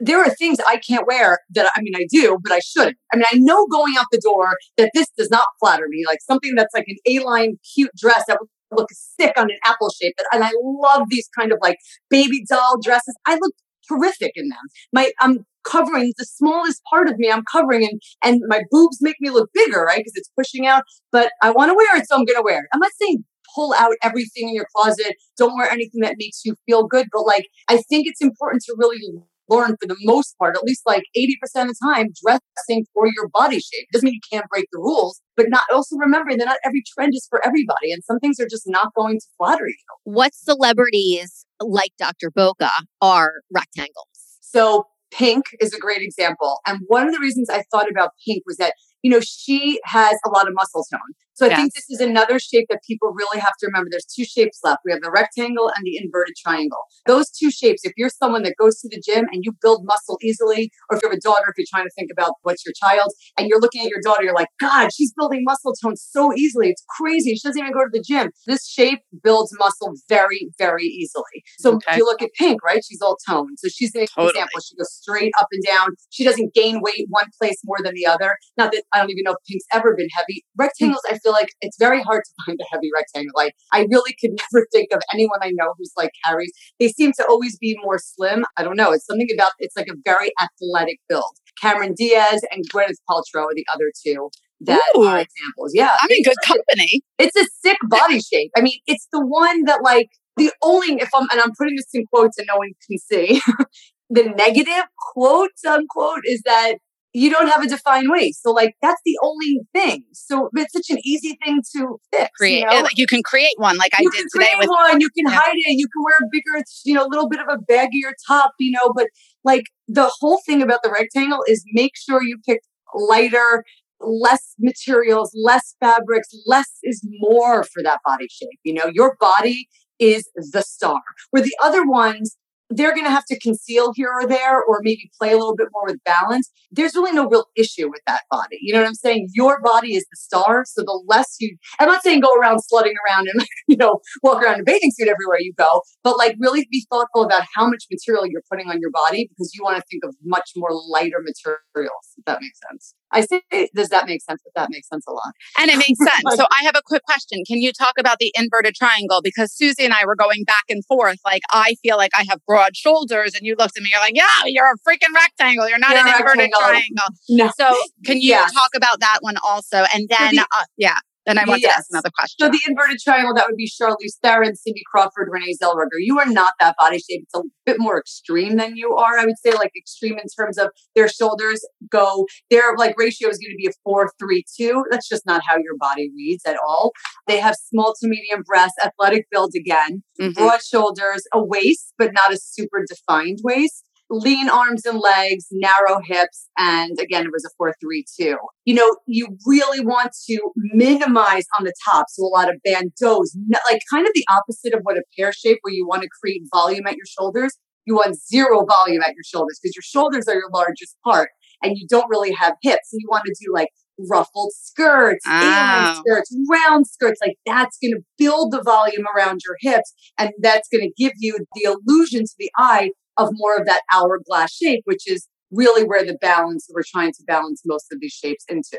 there are things I can't wear that I mean I do, but I shouldn't. I mean, I know going out the door that this does not flatter me. Like something that's like an A-line cute dress that would look sick on an apple shape. And I love these kind of like baby doll dresses. I look terrific in them. My I'm covering the smallest part of me. I'm covering and and my boobs make me look bigger, right? Because it's pushing out. But I want to wear it, so I'm gonna wear it. I'm not saying pull out everything in your closet. Don't wear anything that makes you feel good. But like I think it's important to really learn for the most part, at least like 80% of the time, dressing for your body shape. Doesn't mean you can't break the rules, but not also remembering that not every trend is for everybody. And some things are just not going to flatter you. What celebrities like Dr. Boca are rectangles? So Pink is a great example. And one of the reasons I thought about Pink was that, you know, she has a lot of muscle tone. So I think this is another shape that people really have to remember. There's two shapes left. We have the rectangle and the inverted triangle. Those two shapes, if you're someone that goes to the gym and you build muscle easily, or if you have a daughter, if you're trying to think about what's your child, and you're looking at your daughter, you're like, God, she's building muscle tone so easily. It's crazy. She doesn't even go to the gym. This shape builds muscle very, very easily. So Okay. if you look at Pink, right? She's all toned. So she's an Totally. example. She goes straight up and down. She doesn't gain weight one place more than the other. Not that I don't even know if Pink's ever been heavy. Mm. Rectangles, I feel like it's very hard to find a heavy rectangle. Like I really could never think of anyone I know who's like carries. They seem to always be more slim. I don't know. It's something about it's like a very athletic build. Cameron Diaz and Gwyneth Paltrow are the other two that Ooh. are examples. Yeah. I'm in good company. It's a sick body shape. I mean, it's the one that like the only if I'm and I'm putting this in quotes and no one can see. the negative quote unquote is that you don't have a defined waist. So like that's the only thing. So it's such an easy thing to fix. Create You know? like you can create one like I you did can today with one. You can Yeah. hide it. You can wear a bigger, you know, a little bit of a baggier top, you know. But like the whole thing about the rectangle is make sure you pick lighter, less materials, less fabrics, less is more for that body shape. You know, your body is the star. Where the other ones, they're going to have to conceal here or there, or maybe play a little bit more with balance. There's really no real issue with that body. You know what I'm saying? Your body is the star. So the less you, I'm not saying go around slutting around and, you know, walk around in a bathing suit everywhere you go, but like really be thoughtful about how much material you're putting on your body because you want to think of much more lighter materials, if that makes sense. I say, does that make sense? If that makes sense a lot. And it makes sense. So I have a quick question. Can you talk about the inverted triangle? Because Susie and I were going back and forth. Like I feel like I have broad shoulders, and you looked at me, you're like, Yeah, you're a freaking rectangle. You're not You're an inverted rectangle. triangle. No. So can you Yes. talk about that one also? And then the- uh, yeah. Then I want to ask another question. So the inverted triangle, that would be Charlize Theron, Cindy Crawford, Renee Zellweger. You are not that body shape. It's a bit more extreme than you are. I would say like extreme in terms of their shoulders go, their like ratio is going to be a four, three, two. That's just not how your body reads at all. They have small to medium breasts, athletic build again, Mhm. broad shoulders, a waist, but not a super defined waist. Lean arms and legs, narrow hips, and again, it was a 432. You know, you really want to minimize on the top. So, a lot of bandeaus, like kind of the opposite of what a pear shape, where you want to create volume at your shoulders. You want zero volume at your shoulders because your shoulders are your largest part and you don't really have hips. So, you want to do like ruffled skirts, A-line Oh. skirts, round skirts. Like that's going to build the volume around your hips and that's going to give you the illusion to the eye of more of that hourglass shape, which is really where the balance we're trying to balance most of these shapes into.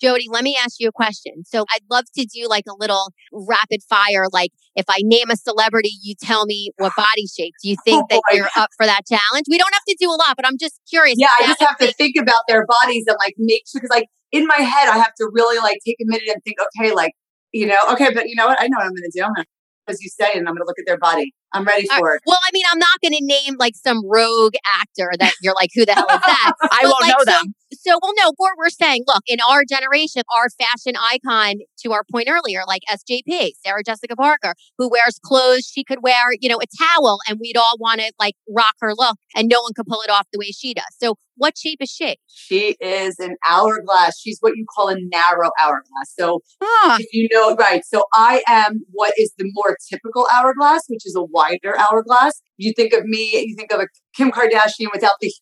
Jody, let me ask you a question. So I'd love to do like a little rapid fire. Like if I name a celebrity, you tell me what body shape. Do you think Oh, that boy. you're up for that challenge? We don't have to do a lot, but I'm just curious. Yeah, I just have to think about their bodies and like make sure because like in my head I have to really like take a minute and think, okay, like you know, okay, but you know what? I know what I'm going to do. I'm going to, as you say, and I'm going to look at their body. I'm ready for it. Well, I mean, I'm not going to name like some rogue actor that you're like, who the hell is that? I But, won't like, know so- them. So, well, no, what we're saying, look, in our generation, our fashion icon, to our point earlier, like SJP, Sarah Jessica Parker, who wears clothes she could wear, you know, a towel, and we'd all want to like rock her look, and no one could pull it off the way she does. So, what shape is she? She is an hourglass. She's what you call a narrow hourglass. So Huh. if you know, right. So I am what is the more typical hourglass, which is a wider hourglass. You think of me, you think of a Kim Kardashian without the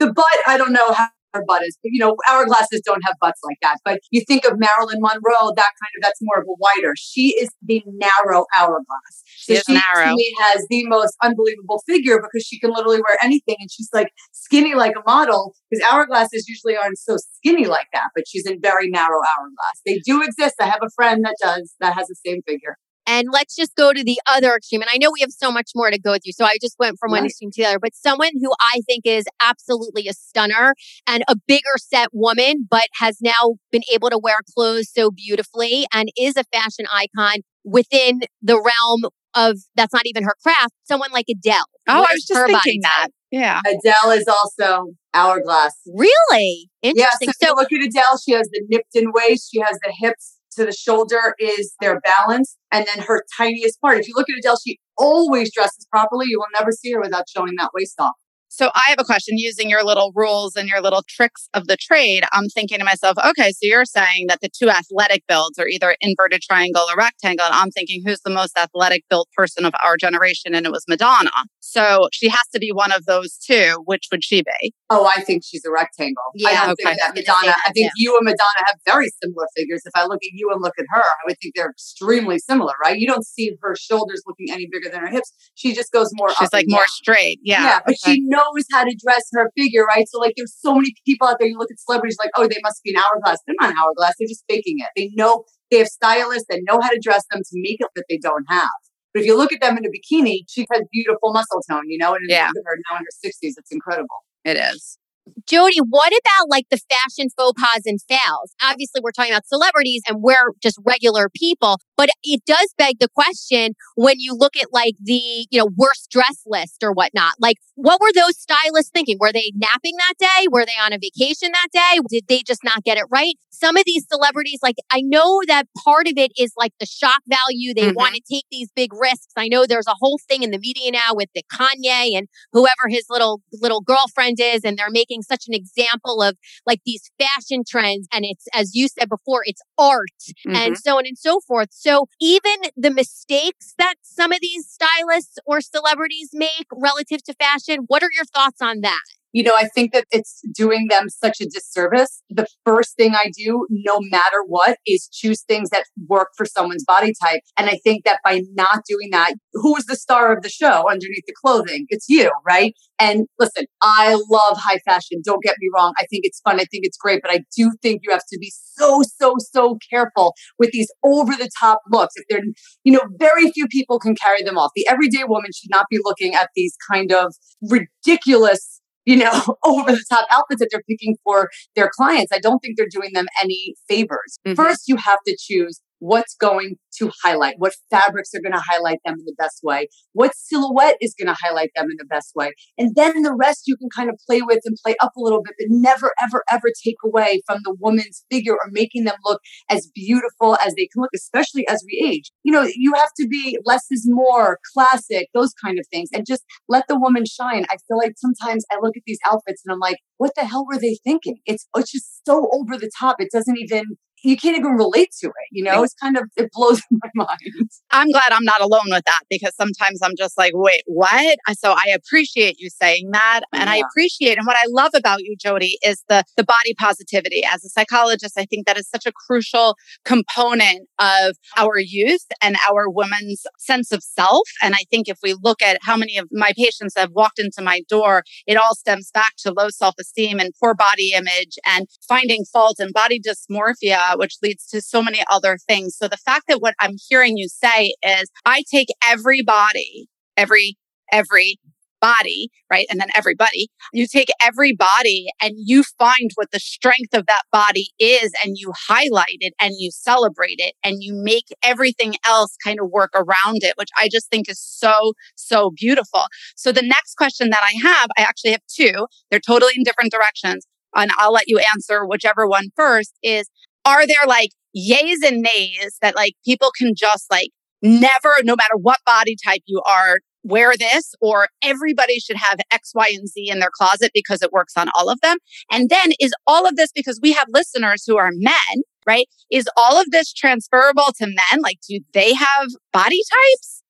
the butt. I don't know how her butt is, but you know, hourglasses don't have butts like that. But you think of Marilyn Monroe, that kind of that's more of a wider. She is the narrow hourglass. She is she narrow. has the most unbelievable figure because she can literally wear anything and she's like skinny like a model because hourglasses usually aren't so skinny like that, but she's in very narrow hourglass. They do exist. I have a friend that does that has the same figure. And let's just go to the other extreme. And I know we have so much more to go through. So I just went from one extreme to the other, but someone who I think is absolutely a stunner and a bigger set woman, but has now been able to wear clothes so beautifully and is a fashion icon within the realm of that's not even her craft. Someone like Adele. Oh, I was just thinking that. type? Yeah. Adele is also hourglass. Really Yeah, interesting. so, if so you look at Adele, she has the nipped in waist, she has the hips to the shoulder is their balance, and then her tiniest part. If you look at Adele, she always dresses properly. You will never see her without showing that waist off. So I have a question using your little rules and your little tricks of the trade. I'm thinking to myself, okay, so you're saying that the two athletic builds are either inverted triangle or rectangle. And I'm thinking, who's the most athletic built person of our generation? And it was Madonna. So she has to be one of those two. Which would she be? Oh, I think she's a rectangle. I Yeah, don't okay. think that I was gonna say Madonna. that I think too. you and Madonna have very similar figures. If I look at you and look at her, I would think they're extremely similar, right? You don't see her shoulders looking any bigger than her hips. She just goes more. She's like more down. straight. Yeah. Yeah, but okay. she knows how to dress her figure, right? So, like, there's so many people out there. You look at celebrities, like, oh, they must be an hourglass. They're not an hourglass. They're just faking it. They know they have stylists that know how to dress them to make it that they don't have. But if you look at them in a bikini, she has beautiful muscle tone, you know. And Yeah. look at her now in her 60s. It's incredible. it is. Jody, what about like the fashion faux pas and fails? Obviously, we're talking about celebrities and we're just regular people, but it does beg the question when you look at like the, you know, worst dress list or whatnot. Like, what were those stylists thinking? Were they napping that day? Were they on a vacation that day? Did they just not get it right? Some of these celebrities, like, I know that part of it is like the shock value. They Mhm. want to take these big risks. I know there's a whole thing in the media now with the Kanye and whoever his little little girlfriend is and they're making such an example of like these fashion trends and it's as you said before it's art Mhm. and so on and so forth so even the mistakes that some of these stylists or celebrities make relative to fashion what are your thoughts on that You know, I think that it's doing them such a disservice. The first thing I do, no matter what, is choose things that work for someone's body type. And I think that by not doing that, who is the star of the show underneath the clothing? It's you, right? And listen, I love high fashion. Don't get me wrong. I think it's fun. I think it's great. But I do think you have to be so, so, so careful with these over the top looks. If they're, you know, very few people can carry them off. The everyday woman should not be looking at these kind of ridiculous you know, over the top outfits that they're picking for their clients. I don't think they're doing them any favors. Mhm. First, you have to choose what's going to highlight, what fabrics are going to highlight them in the best way, what silhouette is going to highlight them in the best way. And then the rest you can kind of play with and play up a little bit, but never, ever, ever take away from the woman's figure or making them look as beautiful as they can look, especially as we age. You know, you have to be less is more, classic, those kind of things, and just let the woman shine. I feel like sometimes I look at these outfits and I'm like, what the hell were they thinking? It's it's just so over the top. It doesn't even you can't even relate to it. You know, it's kind of, it blows my mind. I'm glad I'm not alone with that because sometimes I'm just like, wait, what? So I appreciate you saying that. And yeah. I appreciate, and what I love about you, Jody, is the, the body positivity. As a psychologist, I think that is such a crucial component of our youth and our women's sense of self. And I think if we look at how many of my patients have walked into my door, it all stems back to low self esteem and poor body image and finding fault and body dysmorphia, which leads to so many other things. So the fact that what I'm hearing you say is I take every body, every, every body, right? And then everybody, you take every body and you find what the strength of that body is and you highlight it and you celebrate it and you make everything else kind of work around it, which I just think is so, so beautiful. So the next question that I have, I actually have two. They're totally in different directions. And I'll let you answer whichever one first is, are there like yays and nays that like people can just like never, no matter what body type you are, wear this or everybody should have X, Y, and Z in their closet because it works on all of them? And then is all of this because we have listeners who are men, right? Is all of this transferable to men? Like, do they have body types?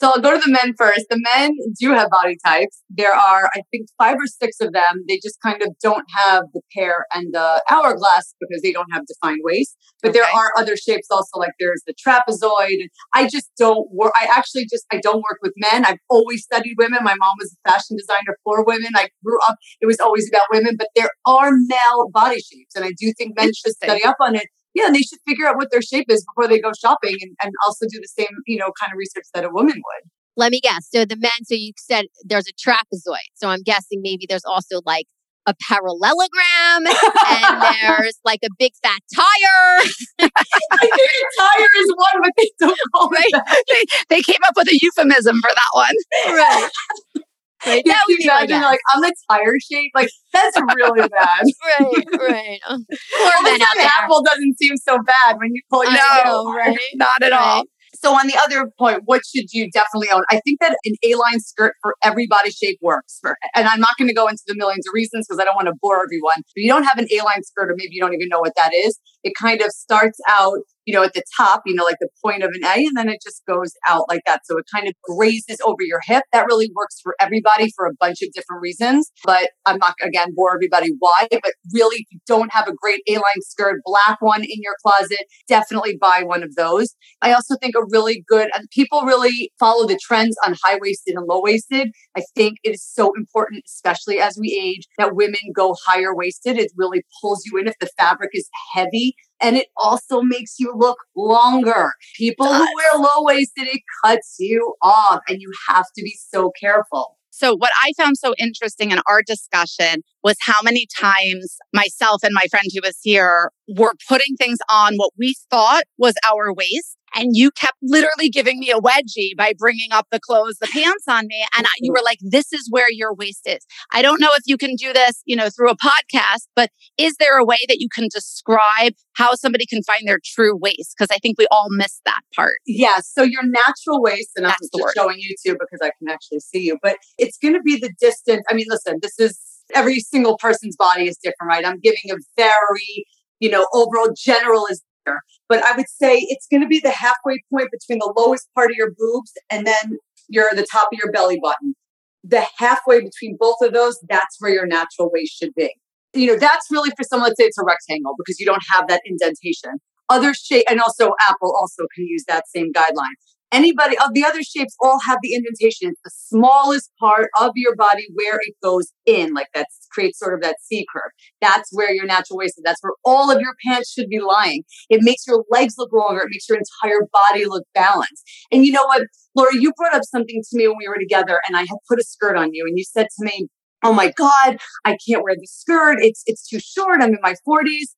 So I'll go to the men first. The men do have body types. There are, I think, five or six of them. They just kind of don't have the pear and the hourglass because they don't have defined waist. But okay. there are other shapes also, like there's the trapezoid. I just don't work. I actually just, I don't work with men. I've always studied women. My mom was a fashion designer for women. I grew up, it was always about women, but there are male body shapes. And I do think men should study up on it yeah, and they should figure out what their shape is before they go shopping and, and also do the same, you know, kind of research that a woman would. Let me guess. So the men, so you said there's a trapezoid. So I'm guessing maybe there's also like a parallelogram and there's like a big fat tire. I think a tire is one, but they don't call right? it they, they came up with a euphemism for that one. Right. Right. That would imagine like I'm the tire shape. Like that's really bad. right, right. Poor men out there. Apple doesn't seem so bad when you pull no, right? Not at right. all. So on the other point, what should you definitely own? I think that an A-line skirt for every body shape works. For, and I'm not going to go into the millions of reasons because I don't want to bore everyone. But you don't have an A-line skirt, or maybe you don't even know what that is. It kind of starts out you know, at the top, you know, like the point of an A, and then it just goes out like that. So it kind of grazes over your hip. That really works for everybody for a bunch of different reasons. But I'm not, again, bore everybody why. But really, if you don't have a great A line skirt, black one in your closet, definitely buy one of those. I also think a really good, and people really follow the trends on high waisted and low waisted. I think it is so important, especially as we age, that women go higher waisted. It really pulls you in if the fabric is heavy and it also makes you look longer. People who wear low waisted, it cuts you off, and you have to be so careful. So, what I found so interesting in our discussion was how many times myself and my friend who was here were putting things on what we thought was our waist and you kept literally giving me a wedgie by bringing up the clothes, the pants on me. And I, you were mm-hmm. like, this is where your waist is. I don't know if you can do this, you know, through a podcast, but is there a way that you can describe how somebody can find their true waist? Because I think we all miss that part. Yes. So your natural waist, and That's I'm just showing you too because I can actually see you, but it's going to be the distance. I mean, listen, this is every single person's body is different, right? I'm giving a very, you know, overall general is but I would say it's going to be the halfway point between the lowest part of your boobs and then your the top of your belly button. The halfway between both of those, that's where your natural waist should be. You know, that's really for someone, let's say it's a rectangle because you don't have that indentation. Other shape, and also Apple also can use that same guideline. Anybody of the other shapes all have the indentation. It's the smallest part of your body where it goes in, like that creates sort of that C curve. That's where your natural waist is. That's where all of your pants should be lying. It makes your legs look longer. It makes your entire body look balanced. And you know what, Laura, you brought up something to me when we were together and I had put a skirt on you and you said to me, Oh my God, I can't wear the skirt. It's, it's too short. I'm in my forties.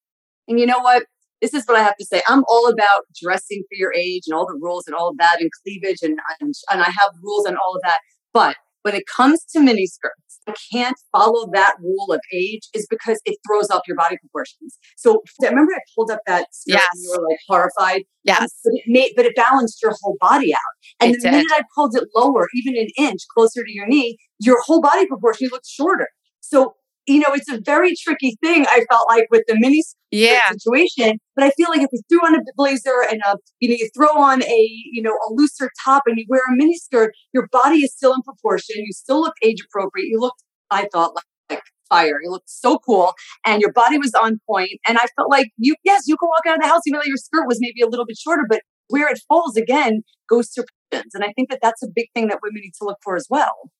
And you know what? This is what I have to say. I'm all about dressing for your age and all the rules and all of that and cleavage and, and, and I have rules and all of that. But when it comes to mini skirts, I can't follow that rule of age is because it throws off your body proportions. So remember I pulled up that skirt yes. and you were like horrified? Yes. But it made but it balanced your whole body out. And it the did. minute I pulled it lower, even an inch closer to your knee, your whole body proportion looked shorter. So you know, it's a very tricky thing. I felt like with the mini yeah. situation, but I feel like if you threw on a blazer and a, you know, you throw on a, you know, a looser top and you wear a mini skirt, your body is still in proportion. You still look age appropriate. You look, I thought, like, like fire. You looked so cool, and your body was on point. And I felt like you, yes, you can walk out of the house even though your skirt was maybe a little bit shorter, but where it falls again goes to and I think that that's a big thing that women need to look for as well.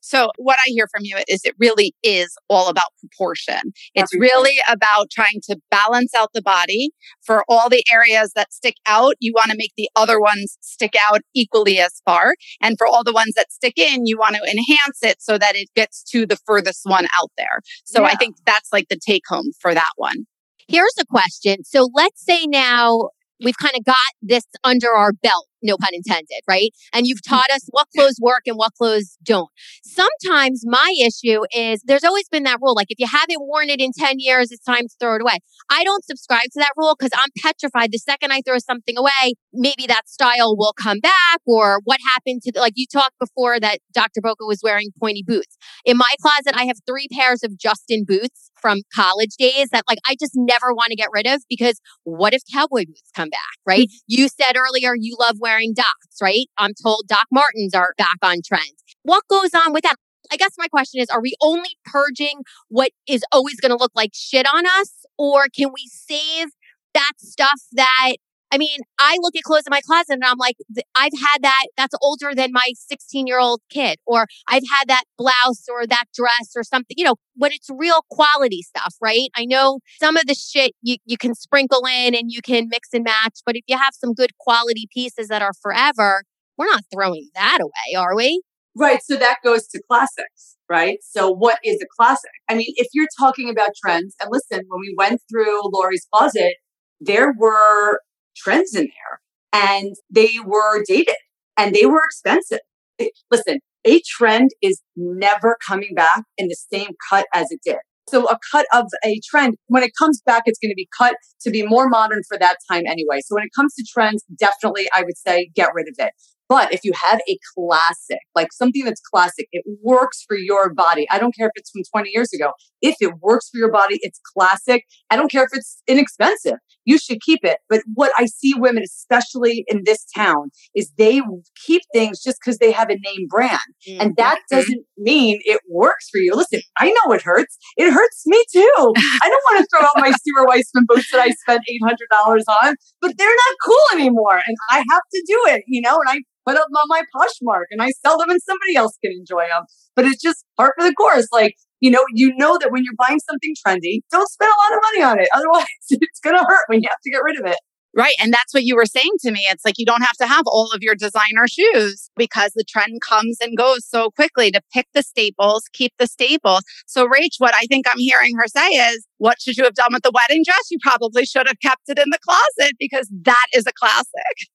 So, what I hear from you is it really is all about proportion. It's really about trying to balance out the body. For all the areas that stick out, you want to make the other ones stick out equally as far. And for all the ones that stick in, you want to enhance it so that it gets to the furthest one out there. So, yeah. I think that's like the take home for that one. Here's a question. So, let's say now we've kind of got this under our belt no pun intended, right? And you've hmm. taught us what clothes work and what clothes don't. Sometimes my issue is there's always been that rule. Like if you haven't worn it in 10 years, it's time to throw it away. I don't subscribe to that rule because I'm petrified the second I throw something away, maybe that style will come back or what happened to, the, like you talked before that Dr. Boca was wearing pointy boots. In my closet, I have three pairs of Justin boots from college days that like I just never want to get rid of because what if cowboy boots come back, right? Mm-hmm. you said earlier you love wearing Docs, right? I'm told Doc Martens are back on trend. What goes on with that? I guess my question is, are we only purging what is always going to look like shit on us? Or can we save that stuff that I mean, I look at clothes in my closet and I'm like, I've had that. That's older than my 16 year old kid, or I've had that blouse or that dress or something, you know, but it's real quality stuff, right? I know some of the shit you, you can sprinkle in and you can mix and match, but if you have some good quality pieces that are forever, we're not throwing that away, are we? Right. So that goes to classics, right? So what is a classic? I mean, if you're talking about trends, and listen, when we went through Lori's closet, there were trends in there and they were dated and they were expensive. Listen, a trend is never coming back in the same cut as it did. So a cut of a trend, when it comes back, it's going to be cut to be more modern for that time anyway. So when it comes to trends, definitely I would say get rid of it. But if you have a classic, like something that's classic, it works for your body. I don't care if it's from 20 years ago. If it works for your body, it's classic. I don't care if it's inexpensive. You should keep it. But what I see women, especially in this town, is they keep things just because they have a name brand. Mm-hmm. And that doesn't mean it works for you. Listen, I know it hurts. It hurts me too. I don't want to throw out my Stuart Weitzman boots that I spent $800 on, but they're not cool anymore. And I have to do it, you know, and I put them on my Poshmark and I sell them and somebody else can enjoy them. But it's just part of the course. Like, you know, you know that when you're buying something trendy, don't spend a lot of money on it. Otherwise, it's going to hurt when you have to get rid of it. Right. And that's what you were saying to me. It's like you don't have to have all of your designer shoes because the trend comes and goes so quickly to pick the staples, keep the staples. So, Rach, what I think I'm hearing her say is, what should you have done with the wedding dress? You probably should have kept it in the closet because that is a classic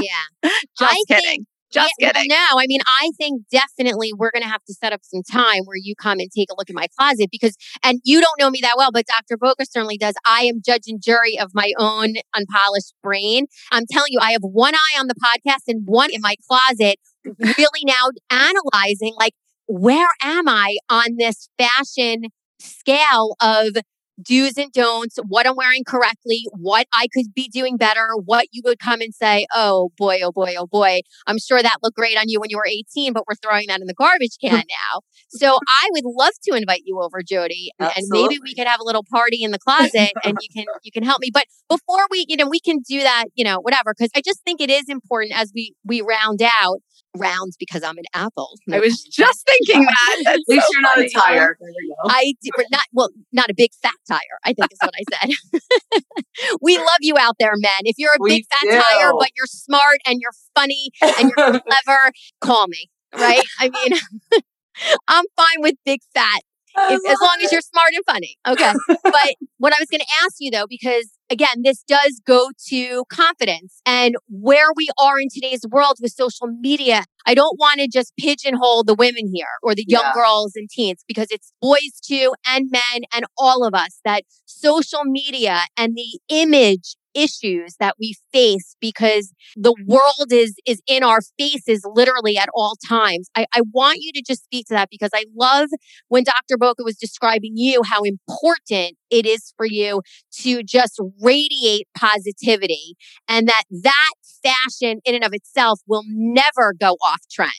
yeah. Just I kidding. Think, Just yeah, kidding. No, I mean, I think definitely we're going to have to set up some time where you come and take a look at my closet because, and you don't know me that well, but Dr. Boca certainly does. I am judge and jury of my own unpolished brain. I'm telling you, I have one eye on the podcast and one in my closet, really now analyzing like, where am I on this fashion scale of do's and don'ts, what I'm wearing correctly, what I could be doing better, what you would come and say, oh boy, oh boy, oh boy, I'm sure that looked great on you when you were 18, but we're throwing that in the garbage can now. so I would love to invite you over, Jody, and, and maybe we could have a little party in the closet and you can you can help me. But before we, you know, we can do that, you know, whatever, because I just think it is important as we we round out rounds because I'm an apple. No I was just thinking that. At least so you're not a tire. I do, not well, not a big fat tire. I think is what I said. we love you out there, men. If you're a we big fat do. tire, but you're smart and you're funny and you're clever, call me. Right? I mean, I'm fine with big fat if, as long it. as you're smart and funny. Okay. but what I was going to ask you though, because again, this does go to confidence and where we are in today's world with social media. I don't want to just pigeonhole the women here or the young yeah. girls and teens because it's boys too and men and all of us that social media and the image issues that we face because the world is is in our faces literally at all times. I, I want you to just speak to that because I love when Dr. Boca was describing you how important it is for you to just radiate positivity and that that fashion in and of itself will never go off trend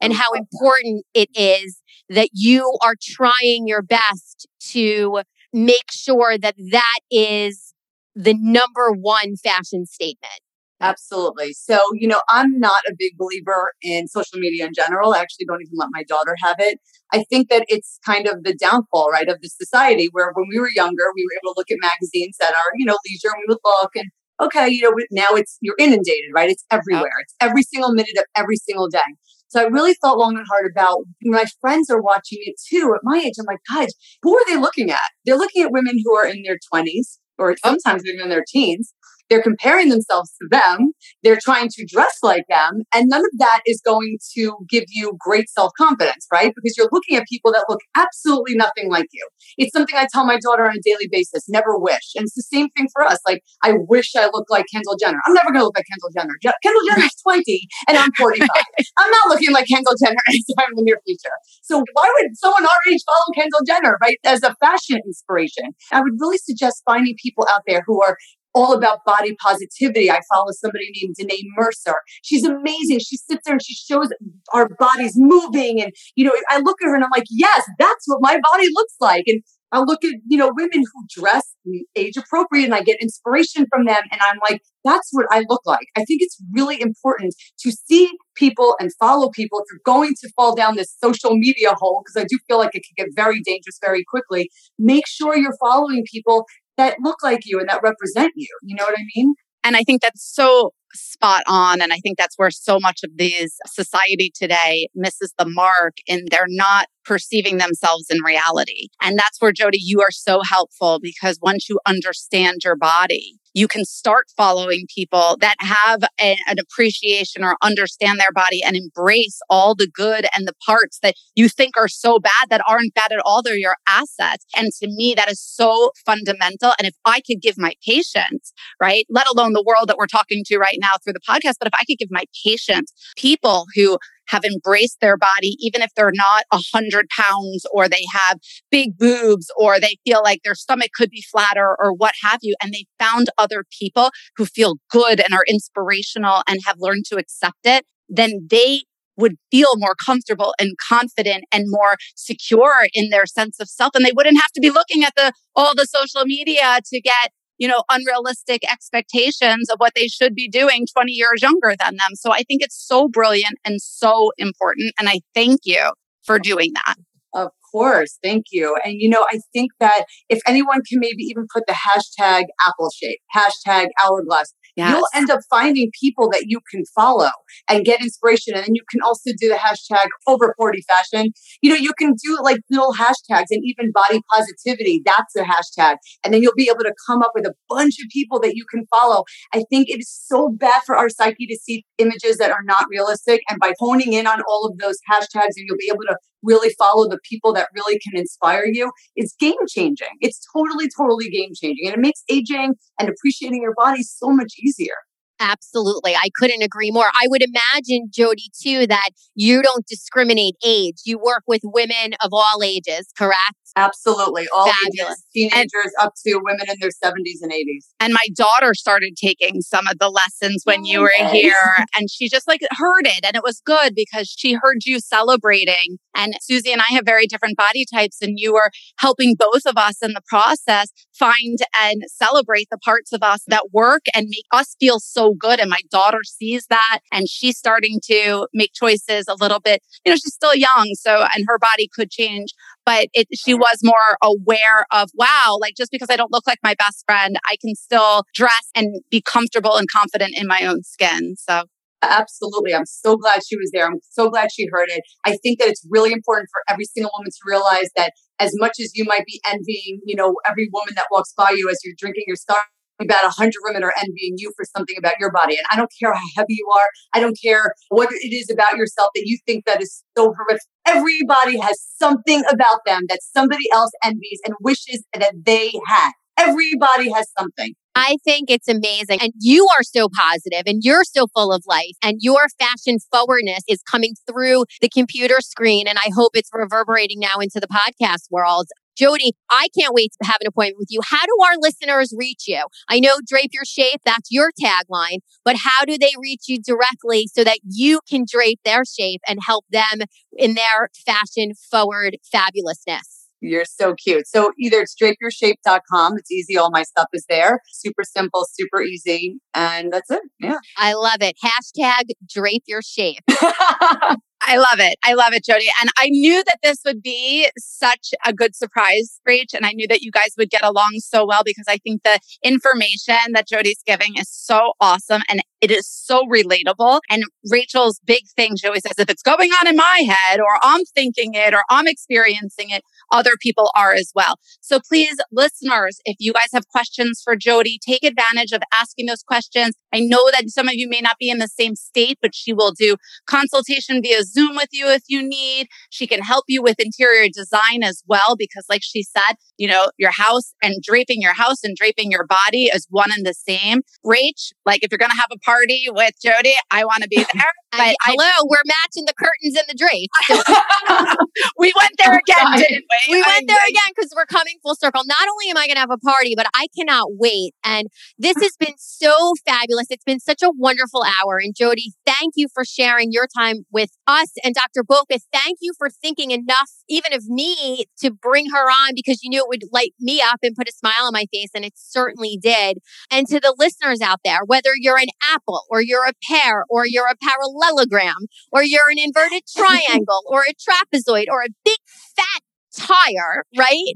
and how important it is that you are trying your best to make sure that that is the number one fashion statement. Absolutely. So, you know, I'm not a big believer in social media in general. I actually don't even let my daughter have it. I think that it's kind of the downfall, right, of the society where when we were younger, we were able to look at magazines at our, you know, leisure and we would look and okay, you know, now it's you're inundated, right? It's everywhere. It's every single minute of every single day. So I really thought long and hard about my friends are watching it too. At my age, I'm like, guys, who are they looking at? They're looking at women who are in their 20s or oh. sometimes even in their teens they're comparing themselves to them. They're trying to dress like them. And none of that is going to give you great self confidence, right? Because you're looking at people that look absolutely nothing like you. It's something I tell my daughter on a daily basis never wish. And it's the same thing for us. Like, I wish I looked like Kendall Jenner. I'm never going to look like Kendall Jenner. Kendall Jenner is 20 and I'm 45. I'm not looking like Kendall Jenner anytime in the near future. So why would someone our age follow Kendall Jenner, right? As a fashion inspiration. I would really suggest finding people out there who are all about body positivity. I follow somebody named Danae Mercer. She's amazing. She sits there and she shows our bodies moving. And, you know, I look at her and I'm like, yes, that's what my body looks like. And I look at, you know, women who dress age appropriate and I get inspiration from them. And I'm like, that's what I look like. I think it's really important to see people and follow people. If you're going to fall down this social media hole, because I do feel like it can get very dangerous very quickly, make sure you're following people that look like you and that represent you. You know what I mean? And I think that's so spot on. And I think that's where so much of these society today misses the mark and they're not perceiving themselves in reality. And that's where Jody, you are so helpful because once you understand your body, you can start following people that have a, an appreciation or understand their body and embrace all the good and the parts that you think are so bad that aren't bad at all. They're your assets. And to me, that is so fundamental. And if I could give my patients, right, let alone the world that we're talking to right now through the podcast, but if I could give my patients people who have embraced their body, even if they're not a hundred pounds or they have big boobs or they feel like their stomach could be flatter or what have you. And they found other people who feel good and are inspirational and have learned to accept it, then they would feel more comfortable and confident and more secure in their sense of self. And they wouldn't have to be looking at the all the social media to get you know, unrealistic expectations of what they should be doing 20 years younger than them. So I think it's so brilliant and so important. And I thank you for doing that. Of course. Thank you. And, you know, I think that if anyone can maybe even put the hashtag apple shape, hashtag hourglass, Yes. You'll end up finding people that you can follow and get inspiration. And then you can also do the hashtag over 40 fashion. You know, you can do like little hashtags and even body positivity. That's a hashtag. And then you'll be able to come up with a bunch of people that you can follow. I think it is so bad for our psyche to see images that are not realistic. And by honing in on all of those hashtags, and you'll be able to really follow the people that really can inspire you, it's game changing. It's totally, totally game changing. And it makes aging and appreciating your body so much easier. Absolutely. I couldn't agree more. I would imagine, Jody, too, that you don't discriminate age. You work with women of all ages, correct? Absolutely. All Fabulous. ages, teenagers and, up to women in their 70s and 80s. And my daughter started taking some of the lessons when you were here and she just like heard it. And it was good because she heard you celebrating. And Susie and I have very different body types and you were helping both of us in the process find and celebrate the parts of us that work and make us feel so good. And my daughter sees that and she's starting to make choices a little bit, you know, she's still young. So, and her body could change but it, she was more aware of, wow, like just because I don't look like my best friend, I can still dress and be comfortable and confident in my own skin. So Absolutely. I'm so glad she was there. I'm so glad she heard it. I think that it's really important for every single woman to realize that as much as you might be envying, you know, every woman that walks by you as you're drinking your about a hundred women are envying you for something about your body. And I don't care how heavy you are. I don't care what it is about yourself that you think that is so horrific. Everybody has something about them that somebody else envies and wishes that they had. Everybody has something. I think it's amazing. And you are so positive and you're so full of life and your fashion forwardness is coming through the computer screen. And I hope it's reverberating now into the podcast world. Jody, I can't wait to have an appointment with you. How do our listeners reach you? I know Drape Your Shape, that's your tagline, but how do they reach you directly so that you can drape their shape and help them in their fashion forward fabulousness? You're so cute. So either it's drapeyourshape.com. It's easy. All my stuff is there. Super simple, super easy. And that's it. Yeah. I love it. Hashtag drape your shape. I love it. I love it, Jody. And I knew that this would be such a good surprise, Rach. And I knew that you guys would get along so well because I think the information that Jody's giving is so awesome and it is so relatable. And Rachel's big thing, she always says, if it's going on in my head or I'm thinking it or I'm experiencing it, other people are as well. So please, listeners, if you guys have questions for Jody, take advantage of asking those questions. I know that some of you may not be in the same state, but she will do consultation via Zoom with you if you need. She can help you with interior design as well, because like she said, you know, your house and draping your house and draping your body is one and the same. Rach, like if you're going to have a party with Jody, I want to be there. But hello, I, we're matching the curtains and the drapes. we went there again, didn't we? We went there again because we're coming full circle. Not only am I going to have a party, but I cannot wait. And this has been so fabulous. It's been such a wonderful hour. And Jody, thank you for sharing your time with us. And Dr. Boca, thank you for thinking enough, even of me, to bring her on because you knew it would light me up and put a smile on my face. And it certainly did. And to the listeners out there, whether you're an apple or you're a pear or you're a parallelogram or you're an inverted triangle or a trapezoid or a big fat tire, right?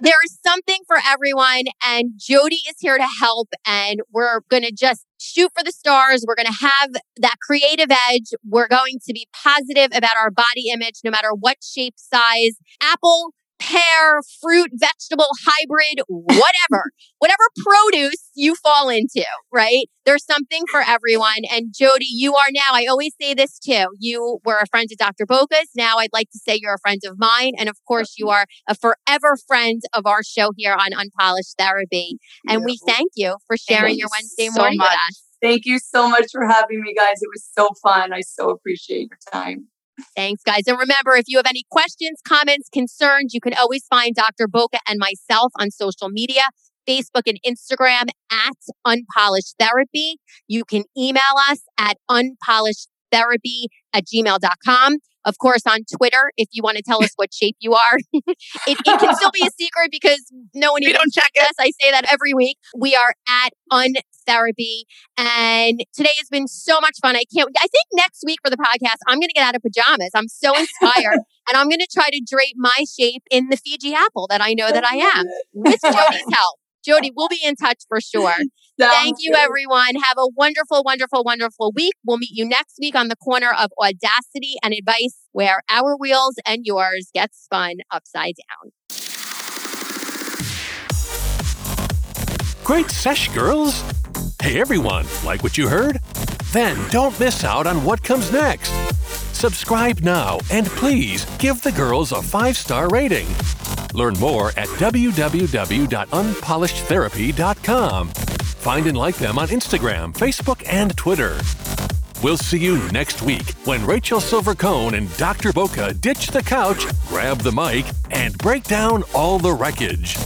there is something for everyone. And Jody is here to help. And we're going to just shoot for the stars. We're going to have that creative edge. We're going to be positive about our body image, no matter what shape, size. Apple, pear, fruit, vegetable, hybrid, whatever, whatever produce you fall into, right? There's something for everyone. And Jody, you are now, I always say this too. You were a friend of Dr. Boca's. Now I'd like to say you're a friend of mine. And of course, you are a forever friend of our show here on Unpolished Therapy. And we thank you for sharing thank your Wednesday so morning much. with us. Thank you so much for having me, guys. It was so fun. I so appreciate your time. Thanks, guys. And remember, if you have any questions, comments, concerns, you can always find Dr. Boca and myself on social media. Facebook and Instagram at Unpolished Therapy. You can email us at unpolishedtherapy at gmail.com. Of course, on Twitter, if you want to tell us what shape you are, it, it, can still be a secret because no one we don't check us. I say that every week. We are at Untherapy, and today has been so much fun. I can't. I think next week for the podcast, I'm going to get out of pajamas. I'm so inspired, and I'm going to try to drape my shape in the Fiji apple that I know that I am with Jody's help. Jody, we'll be in touch for sure. Thank you, everyone. Have a wonderful, wonderful, wonderful week. We'll meet you next week on the corner of audacity and advice, where our wheels and yours get spun upside down. Great sesh, girls. Hey, everyone, like what you heard? Then don't miss out on what comes next. Subscribe now and please give the girls a five star rating. Learn more at www.unpolishedtherapy.com. Find and like them on Instagram, Facebook, and Twitter. We'll see you next week when Rachel Silver Cohen and Dr. Boca ditch the couch, grab the mic, and break down all the wreckage.